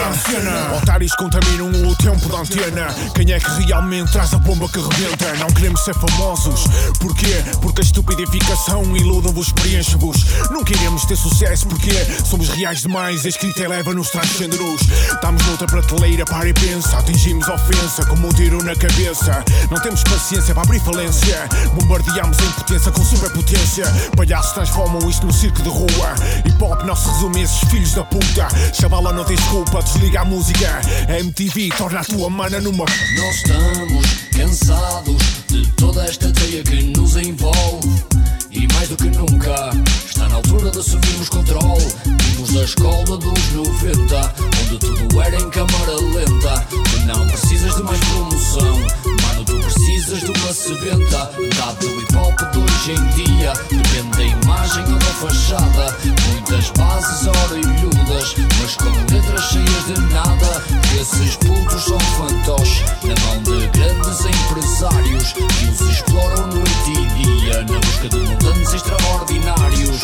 Otários contaminam o tempo da antena. Quem é que realmente traz a bomba que rebenta? Não queremos ser famosos. Porquê? Porque a estupidificação iluda-vos, preenche-vos. Nunca iremos ter sucesso porque somos reais demais. A escrita eleva-nos, transcende-nos. Estamos noutra prateleira, para e pensa. Atingimos ofensa como um tiro na cabeça. Não temos paciência para abrir falência. Bombardeamos a impotência com superpotência. Palhaços transformam isto num circo de rua. Hip hop não se resume a esses filhos da puta Chavala não tem desculpa, desliga a música MTV torna a tua mana numa Nós estamos cansados de toda esta teia que nos envolve. E mais do que nunca, está na altura de assumirmos controle. Vimos da escola dos 90, onde tudo era em câmara lenta. Não precisas de mais promoção, precisas de uma sebenta. Dado do hip hop de hoje em dia, depende da imagem ou da fachada. Muitas bases orelhudas, mas com letras cheias de nada. Esses putos são fantoches na mão de grandes empresários que os exploram noite e dia na busca de montantes extraordinários.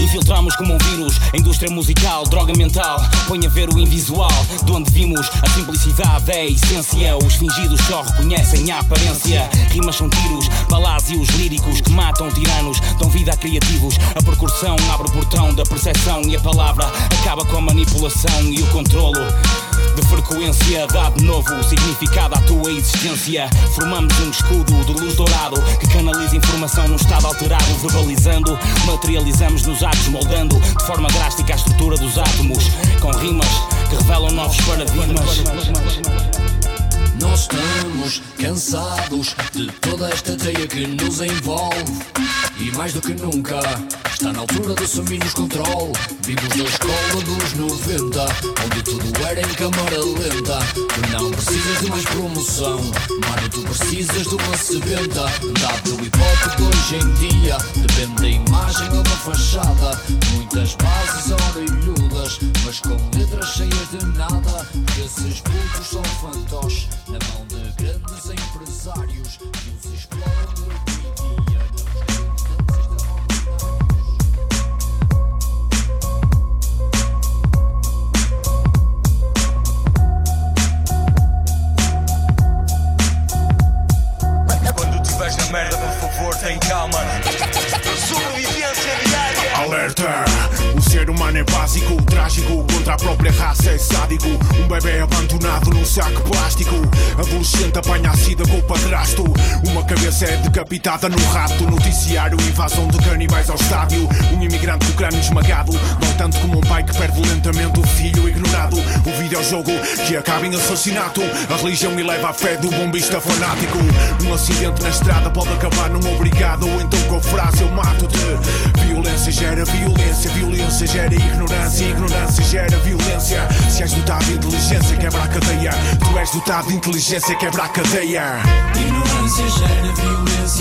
Infiltramos como um vírus a indústria musical, droga mental. Põe a ver o invisual, de onde vimos a simplicidade é a essência. Os fingidos só reconhecem a aparência. Rimas são tiros, palácios líricos que matam tiranos, dão vida a criativos. A percussão abre o portão da percepção e a palavra acaba com a manipulação e o controlo. De frequência dá de novo significado à tua existência. Formamos um escudo de luz dourado que canaliza informação num estado alterado, verbalizando. Materializamos nos atos, moldando de forma drástica a estrutura dos átomos, com rimas que revelam novos paradigmas. Nós estamos cansados de toda esta teia que nos envolve. E mais do que nunca, está na altura de assumirmos controle. Vimos da escola dos 90, onde tudo era em câmara lenta. Tu não precisas de mais promoção, mano, tu precisas de uma sebenta. Hip hop de hoje em dia, depende da imagem ou da fachada. Muitas bases mas com letras cheias de nada. Esses putos são fantoches na mão de grandes empresários que os exploram decapitada no rato. Noticiário, invasão de canibais ao estádio. Um imigrante com o crânio esmagado. Não tanto como um pai que perde lentamente o filho ignorado. O videojogo que acaba em assassinato. A religião eleva a fé do bombista fanático. Um acidente na estrada pode acabar num obrigado. Ou então com a frase eu mato-te. Violência gera violência, violência gera ignorância, ignorância gera violência. Se és dotado de inteligência, quebra a cadeia. Tu és dotado de inteligência, quebra a cadeia. Ignorância gera violência,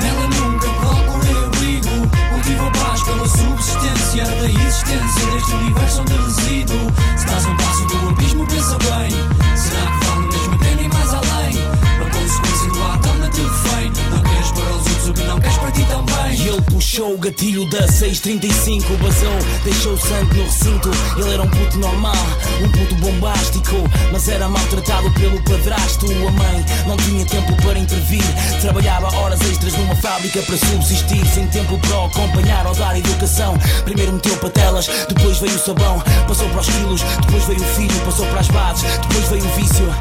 nela nunca procurei abrigo. Cultivo a paz pela subsistência da existência deste universo onde resido. Se estás um passo do abismo, pensa bem. Será que vale mesmo a ir mais além? A consequência do ato anda-te refém. Não queres para os outros o que não queres para ti também. E ele puxou o gatilho da 635 Basou, deixou sangue no recinto Ele era um puto normal, um puto bombástico Mas era maltratado pelo padrasto. A mãe não tinha tempo para intervir. Trabalhava horas extras numa fábrica para subsistir. Sem tempo para acompanhar ou dar educação. Primeiro meteu patelas, depois veio o sabão. Passou para os quilos, depois veio o filho. Passou para as bases, depois veio o vício.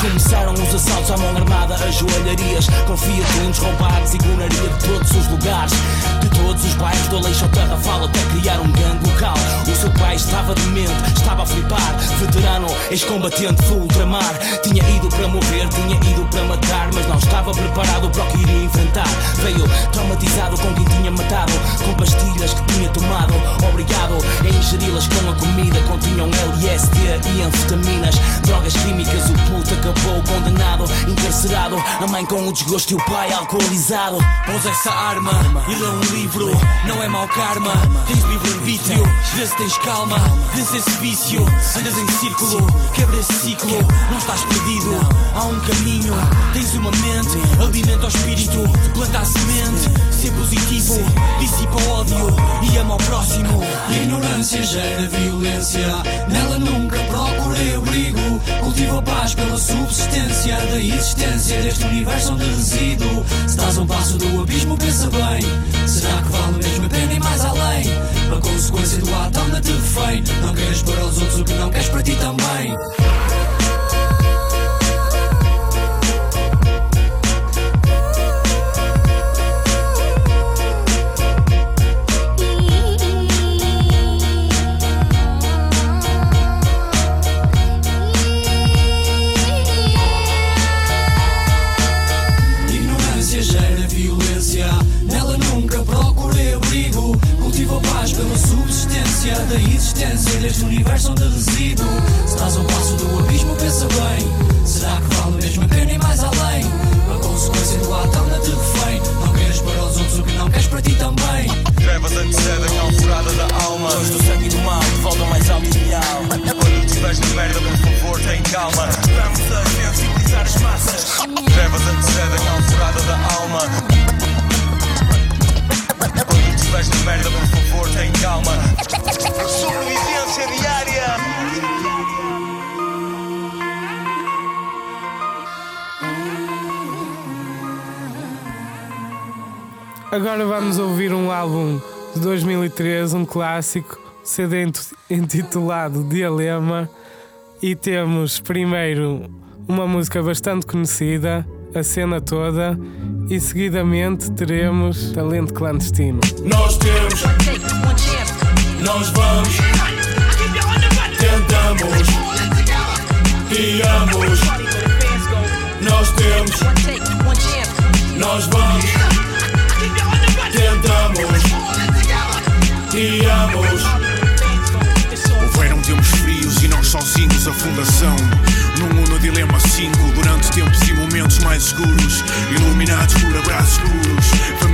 Começaram os assaltos à mão armada. As joalharias, confia uns roubados E gunaria de todos os lugares. De todos os bairros do Aleixo ao Tarrafal Até criar um gangue local. O seu pai estava demente, estava a flipar Veterano, ex-combatente do ultramar. Tinha ido para morrer, tinha ido para matar Mas não estava preparado para o que iria enfrentar. Veio traumatizado com quem tinha matado Com pastilhas que tinha tomado. Obrigado a ingeri-las com a comida Continham LSD e anfetaminas. Drogas químicas, o puto acabou condenado Encarcerado, a mãe com o desgosto e o pai alcoolizado. Pôs essa arma e lê um livro, não é mau karma. Tens livre-arbítrio, vê se tens calma. Vence esse vício, andas em círculo, quebra esse ciclo. Não estás perdido, há um caminho. Tens uma mente, alimenta o espírito, planta a semente. Ser positivo, dissipa o ódio e ama o próximo. Ignorância gera violência, nela nunca procurei abrigo. Cultivo a paz pela subsistência da existência deste universo onde resido. Se estás a um passo do abismo, pensa bem. Será que vale mesmo a pena ir mais além? A consequência do ato anda-te refém. Não queres para os outros o que não queres para ti também. Subsistência da existência deste universo onde resido. Se estás a um passo do abismo, pensa bem. Será que vale mesmo a pena ir mais além? A consequência do ato anda-te refém. Não queres para os outros o que não queres para ti também. Trevas antecedem a alvorada da alma. Sons do sangue e do mal, de volta ao mais alto ideal Quando estiveres na merda, por favor, tem calma. Vamos a sensibilizar as massas. Trevas antecedem a alvorada da alma. Quando na merda, por favor, tem calma. Sobrevivência diária. Agora vamos ouvir um álbum de 2013, um clássico, CD int- intitulado Dialema. E temos primeiro uma música bastante conhecida, a cena toda, e seguidamente teremos Talento Clandestino. Nós temos, nós vamos, tentamos, guiamos. Nós temos, nós vamos, tentamos, guiamos. Houveram tempos frios e nós sozinhos a fundação. Dilema 5, durante tempos e momentos mais escuros. Iluminados por abraços puros.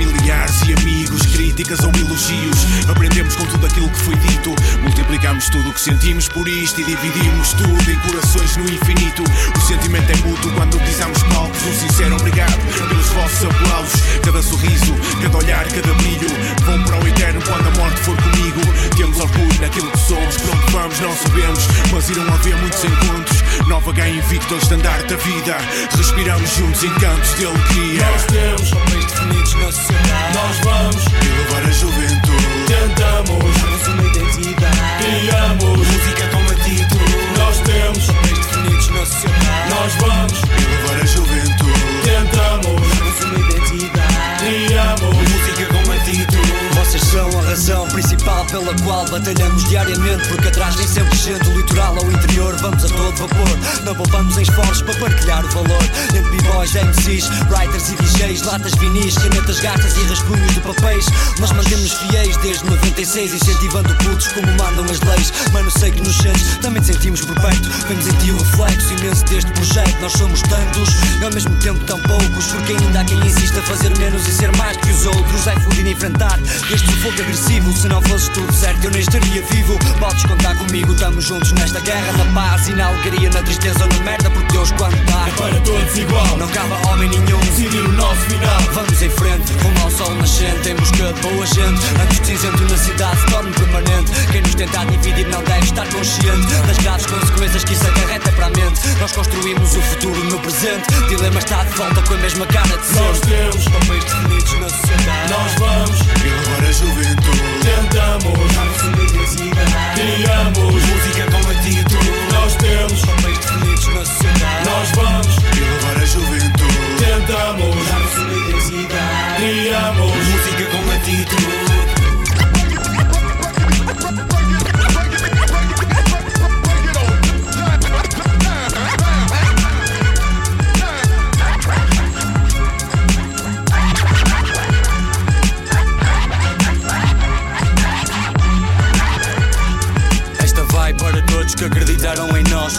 Familiares e amigos, críticas ou elogios. Aprendemos com tudo aquilo que foi dito. Multiplicamos tudo o que sentimos por isto e dividimos tudo em corações no infinito. O sentimento é mútuo quando pisamos palcos. Um sincero obrigado pelos vossos aplausos. Cada sorriso, cada olhar, cada brilho. Vão para o eterno quando a morte for comigo. Temos orgulho naquilo que somos, pronto vamos, não sabemos, mas irão haver muitos encontros. Nova ganha invicto ao estandarte da vida. Respiramos juntos em cantos de alegria. Nós temos papéis definidos na sociedade. Nós vamos elevar a juventude. Tentamos darmos uma identidade. Criamos música como a título. Nós temos papéis definidos na sociedade. Nós vamos elevar a juventude. Tentamos darmos uma identidade. Criamos música como a título. Vocês são a razão principal pela qual batalhamos diariamente Porque atrás nem sempre gente do litoral ao interior Vamos a todo vapor, não poupamos em esforços para partilhar o valor. Entre b-boys, MCs, writers e DJs Latas vinis, canetas gatas e rascunhos de papéis. Nós mantemos fiéis desde 96 Incentivando putos como mandam as leis. Mano, sei que nos sentes, também te sentimos por perto Vemos em ti o reflexo imenso deste projeto. Nós somos tantos e ao mesmo tempo tão poucos. Porque ainda há quem insista a fazer menos e ser mais que os outros. É fudido enfrentar este sufoco agressivo Se não fosses tudo certo eu nem estaria vivo. Podes contar comigo, estamos juntos nesta guerra Na paz. E na alegria, na tristeza ou na merda Porque Deus quando dá. É para todos igual. Não cabe homem nenhum decidir o nosso final. Vamos em frente, rumo ao sol nascente Em busca de boa gente. Antes que cinzento na cidade se torne permanente. Quem nos tentar dividir não deve estar consciente Das graves consequências que isso acarreta para a mente. Nós construímos o futuro no presente. Dilema está de volta com a mesma cara de Nós sempre. temos papéis definidos na sociedade. Nós vamos a juventude. Tentamos darmos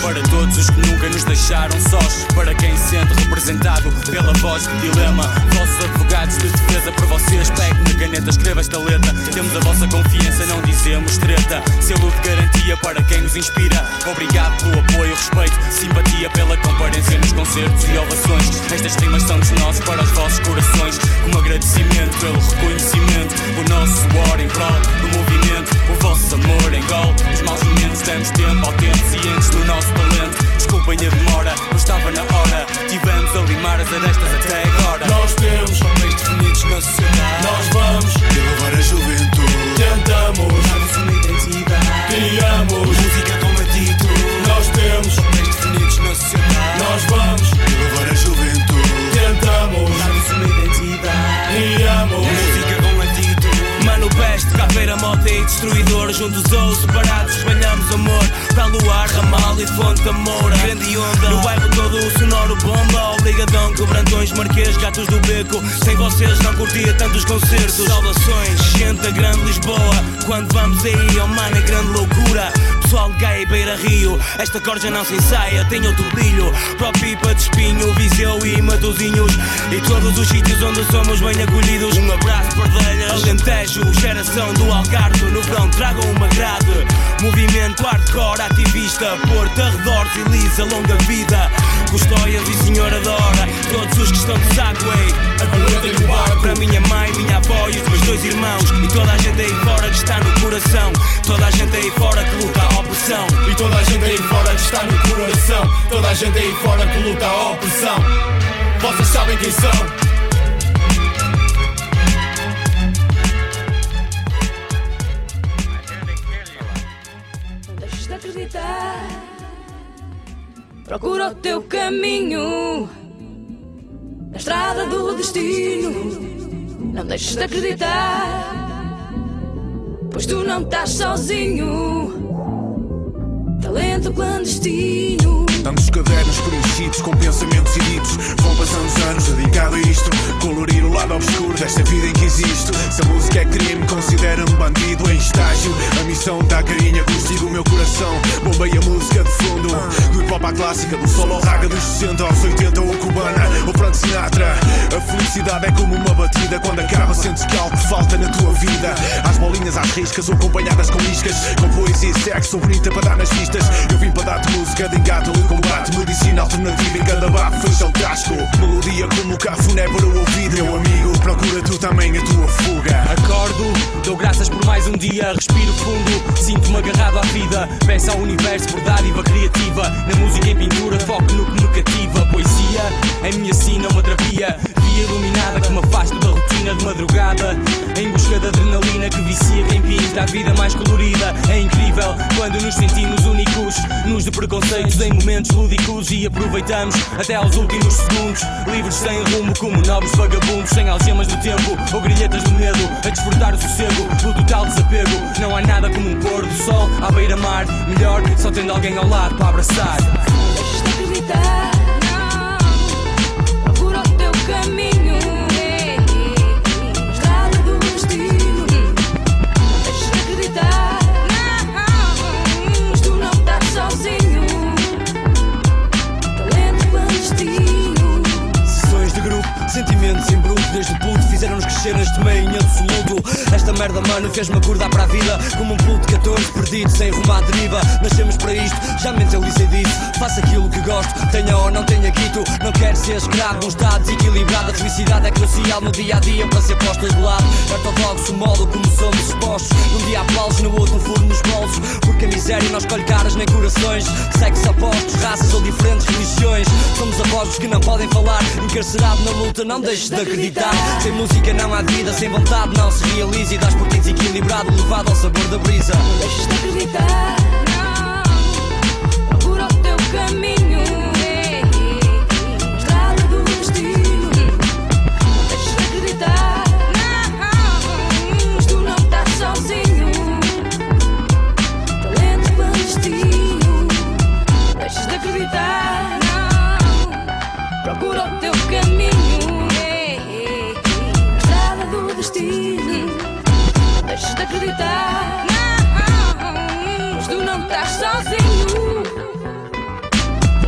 para todos os que nunca nos deixaram sós, para quem se sente representado pela voz de dilema. Vossos advogados de defesa, por vocês, pegue na caneta, escreva esta letra. Temos a vossa confiança, não dizemos treta. Selo de garantia para quem nos inspira. Obrigado pelo apoio, respeito, simpatia pela comparência nos concertos e ovações. Estas rimas são dos nossos para os vossos corações, como agradecimento pelo reconhecimento. O nosso suor em prol do movimento, o vosso amor em gol. Os maus momentos damos tempo ao tempo, cientes do nosso talento. Desculpem a demora, não estava na hora. Tivemos a limar as arestas até agora. Nós temos papéis definidos na sociedade. Nós vamos elevar a juventude. Tentamos darmos uma identidade. Criamos música como a título. Nós temos papéis definidos na sociedade. Nós vamos elevar a juventude. Tentamos darmos uma identidade. Criamos música. Peste, caveira, moda e destruidor. Juntos ou separados, espalhamos amor Para luar, ramal e fonte da moura Grande onda, no bairro todo o sonoro bomba. Obrigadão, cobrantões, marquês, gatos do beco. Sem vocês não curtia tantos concertos. Saudações, gente da grande Lisboa Quando vamos aí, oh mano, é grande loucura Pessoal e Beira Rio. Esta corja não se ensaia, tem outro brilho. Pro Pipa de Espinho, Viseu e Matozinhos E todos os sítios onde somos bem acolhidos. Um abraço, Pardelhas, Alentejo Geração do Algarve, no verão tragam uma grade. Movimento hardcore, ativista. Porto, arredores e Lisa, longa vida. Custóias e Senhora Dora Todos os que estão de saco, ei. Aguentem o barco. Para minha mãe, E toda a gente aí fora que está no coração Toda a gente aí fora que luta a opressão Vocês sabem quem são Não deixes de acreditar. Procura o teu caminho na estrada do destino. Não deixes de acreditar, pois tu não estás sozinho. Talento clandestino. Tantos cadernos preenchidos com pensamentos ditos Vão passando os anos dedicado a isto. Colorir o lado obscuro desta vida em que existo. Se a música é crime, considera-me bandido em estágio. A missão dá carinho a gosto do meu coração. Bombei a música de fundo. Do hip hop à clássica, do solo ao raga Dos 60 aos 80 ou cubana Ou Frank Sinatra. A felicidade é como uma batida Quando acaba sentes que algo falta na tua vida. Às bolinhas, às riscas ou acompanhadas com iscas. Com poesia e sexo, bonita para dar nas vistas Eu vim para dar-te música de engato e combate Medicina alternativa em cada bafo fecha o casco Melodia como cafuné para o ouvido Meu amigo, procura tu também a tua fuga Acordo, dou graças por mais um dia respiro fundo, sinto-me agarrado à vida. Peço ao universo por dádiva criativa. Na música e pintura, foco no que me cativa. Poesia é minha sina, uma terapia. Via iluminada que me afasto da rotina de madrugada. Em busca da adrenalina que vicia quem pinta a vida mais colorida. É incrível quando nos sentimos únicos, nos de preconceitos em momentos lúdicos e aproveitamos até aos últimos segundos. Livres sem rumo, como nobres vagabundos, sem algemas do tempo ou grilhetas do medo. A desfrutar o sossego do total desapego. Não há nada como um pôr do sol à beira-mar. Melhor só tendo alguém ao lado para abraçar. Deixas crescer neste meio absoluto Esta merda, mano, fez-me acordar para a vida? Como um puto de 14 perdido, sem rumo à deriva. Nascemos para isto, já mentalizei disso. Faço aquilo que gosto, tenha ou não tenha guito. Não quero ser escravo um estado desequilibrado. A felicidade é crucial no dia a dia para ser posta de lado. Ortodoxo, modo como somos expostos. Num dia aplausos, no outro um furo nos bolsos. Porque a miséria não escolhe caras nem corações. Sexos opostos, raças ou diferentes religiões. Somos apóstolos que não podem falar. Encarcerado na luta, não deixes de acreditar. Sem música não há vida, sem vontade não se realiza E dás por ti desequilibrado, levado ao sabor da brisa Deixas de acreditar, não. Procura o teu caminho, Acreditar, não. Tu não estás sozinho.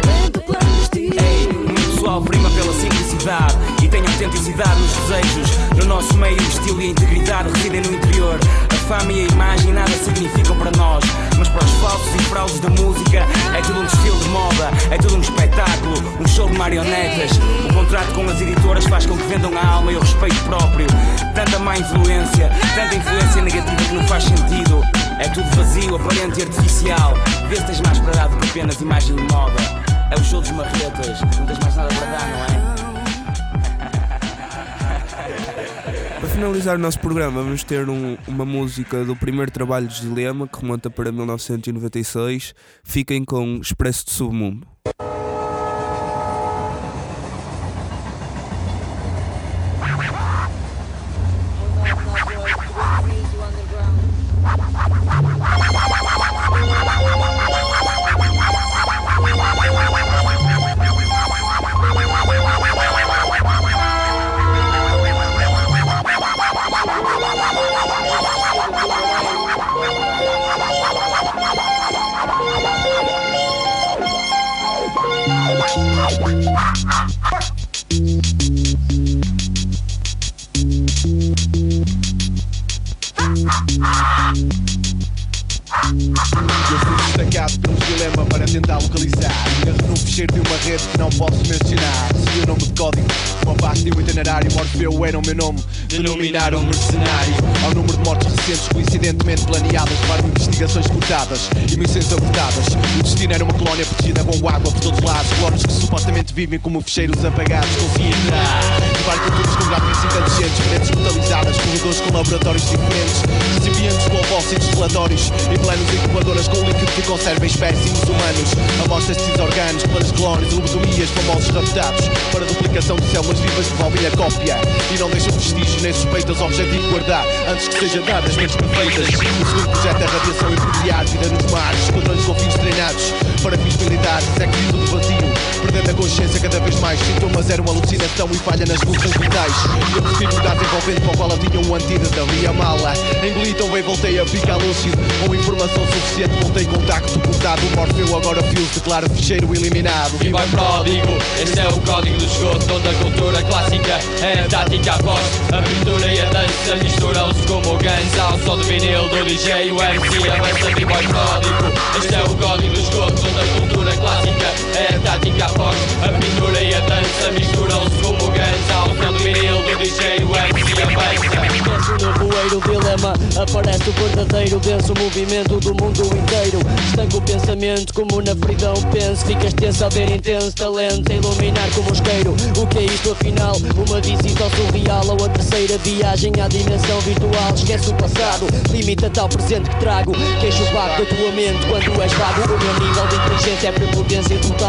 Talento clandestino. Muito pessoal prima pela simplicidade e tem autenticidade nos desejos. No nosso meio, o estilo e a integridade residem no interior. Fama e a imagem nada significam para nós, mas para os falsos e fraudes da música é tudo um desfile de moda, é tudo um espetáculo, um show de marionetas. O contrato com as editoras faz com que vendam a alma e o respeito próprio. Tanta má influência, tanta influência negativa que não faz sentido. É tudo vazio, aparente e artificial. Vê se tens mais para dar do que apenas imagem e moda. É o show dos marretas, não tens mais nada para dar, não é? Finalizar o nosso programa, vamos ter um- uma música do primeiro trabalho de Dilema, que remonta para 1996. Fiquem com Expresso de Submundo. Investigações cortadas e missões abortadas O destino era uma colónia protegida com água por todos lados. Clones que supostamente vivem como fecheiros apagados Consegui entrar, levar com gráficos inteligentes Paredes metalizadas, corredores com laboratórios diferentes Recipientes com ovócitos relatórios E planos incubadoras com líquido que conserva espécimes humanos. Amostras de tecidos orgânicos, planos clones, lobotomias, famosos raptados Para duplicação de células vivas devolvem a cópia. E não deixam vestígios nem suspeitas, objetivo guardar Antes que sejam dadas mentes perfeitas. O segundo projeto é radiação impermear, vida nos mares Esquadrões com fins treinados para fins militares Sexo e tudo vazio, perdendo a consciência cada vez mais. Sintomas eram alucinação e falha nas funções vitais. E a possibilidade envolvente para a qual eu tinha um antídoto. Ali a mala, engoli então bem voltei a ficar lúcido. Com informação suficiente voltei contacto cortado. O Morfeu agora fios declara ficheiro eliminado. E vai pródigo, este é o código do esgoto Onde a cultura clássica é a tática a voz A pintura e a dança misturam-se como o ganso Ao som do vinil do DJ, o MC avança e vai pródigo. Este é o código do esgoto Onde a cultura clássica a tática a voz A pintura e a dança misturam-se como o ganso Ao som do do DJ, o MC avança Esquece o nevoeiro, dilema Aparece o verdadeiro denso movimento do mundo inteiro. Estanca o pensamento como na fridão penso Ficas tenso a ver intenso talento a iluminar como um isqueiro. O que é isto afinal? Uma visita ao surreal Ou a terceira viagem à dimensão virtual. Esquece o passado, limita-te ao presente que trago. Queixo o vago da tua mente quando és vago. O meu nível de inteligência é prepotência total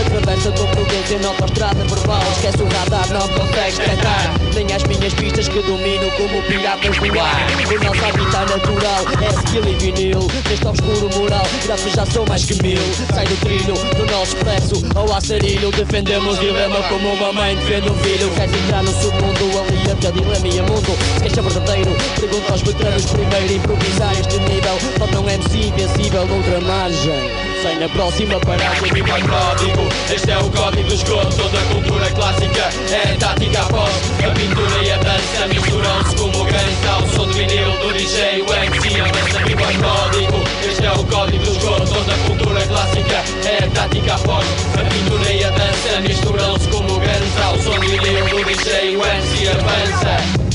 Atravessa com prudência na autostrada verbal Esquece o radar, não consegues detectar. Nem as minhas pistas que domino como piratas do ar. O nosso habitat natural é skill e vinil. Neste obscuro moral, graças já são mais que mil. Sai do trilho, do nosso expresso ao açarilho Defendemos dilema como uma mãe defende um filho. Queres entrar no submundo, ali até dilema e mundo. Se queres ser verdadeiro, pergunta aos veteranos primeiro. Improvisar este nível, não é MC invencível noutra margem Sai na próxima paragem Viva o código, este é o código esgoto Toda a cultura clássica é tática após A pintura e a dança misturam-se como ganso Ao som do vinil do DJ, o MC avança o código, este é o código esgoto Toda a cultura clássica é tática após A pintura e a dança misturam-se como ganso Ao som do vinil do DJ, o MC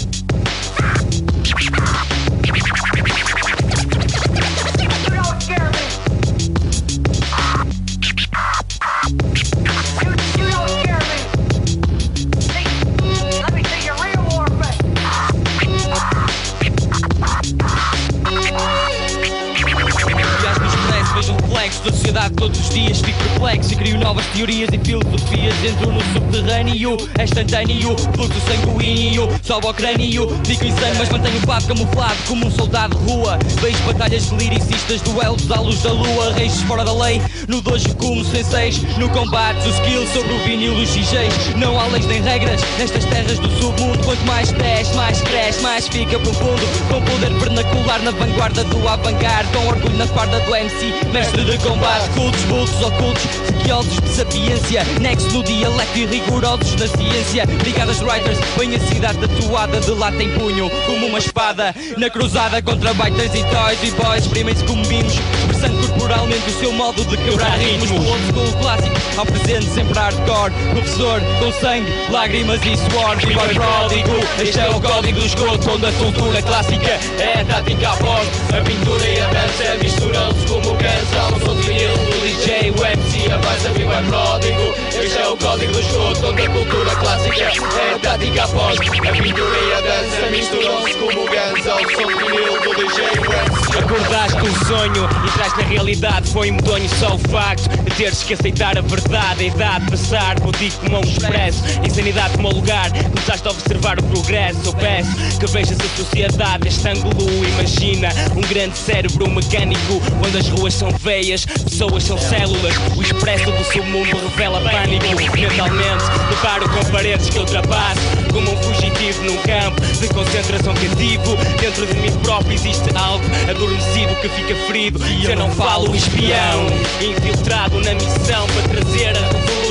todos os dias E crio novas teorias e filosofias. Entro no subterrâneo, é instantâneo Fluxo sanguíneo, sobe ao crânio. Fico insano mas mantenho o papo camuflado Como um soldado de rua. Vejo batalhas liricistas, duelos à luz da lua. Reis fora da lei, no dojo como senseis. No combate, o skill sobre o vinil dos DJs Não há leis nem regras nestas terras do submundo. Quanto mais desce, mais cresce, mais fica profundo. Com poder vernacular na vanguarda do avant-garde. Com orgulho na farda do MC, mestre de combate. Cultos, bultos, ocultos, sequiosos de sapiência Nexo no dialecto e rigorosos na ciência. Brigadas writers, bem a cidade tatuada de lata em punho Como uma espada, na cruzada contra baitas e toys E boys, exprimem-se como mimos Expressando corporalmente o seu modo de quebrar ritmos. Do old school clássico ao presente sempre hardcore. Professor, com sangue, lágrimas e suor Viva o pródigo, este é o código do esgoto Onde a cultura clássica é a tática após A pintura e a dança misturam-se como o cansa Ao som do vinil do DJ, o MC avança Viva o pródigo, este é o código do esgoto Onde a cultura clássica é tática após A pintura e a dança misturam-se como ganso Ao som do vinil do DJ, MC Acordaste um sonho e traz na realidade Foi medonho só o facto de teres que aceitar a verdade A idade passar, pudico como um expresso Insanidade como lugar, começaste a observar o progresso Eu peço que vejas a sociedade neste ângulo Imagina um grande cérebro mecânico Onde as ruas são veias, pessoas são células expresso do submundo revela pânico. Mentalmente, deparo com paredes que ultrapasso. Como um fugitivo num campo de concentração cativo. Dentro de mim próprio existe algo adormecido que fica ferido. Se eu não falo espião. Infiltrado na missão para trazer a revolução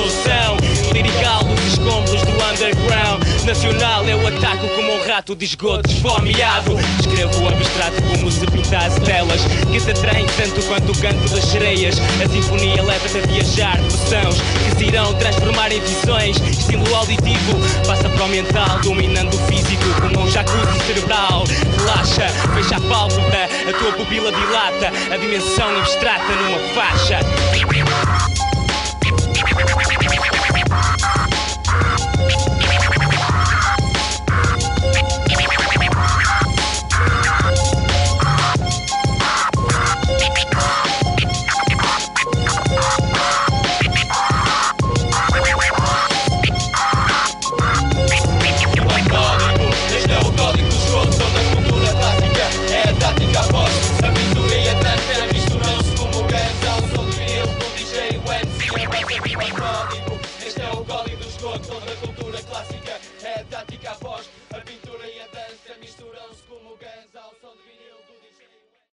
Lirical dos escombros do underground. Nacional eu ataco como um rato de esgoto esfomeado. Escrevo abstrato como se pintasse telas. Que te atraem tanto quanto o canto das sereias. A sinfonia leva-te a viajar sons Que se irão transformar em visões. Estímulo auditivo passa para o mental Dominando o físico como um jacuzzi cerebral. Relaxa, fecha a pálpebra A tua pupila dilata. A dimensão abstrata numa faixa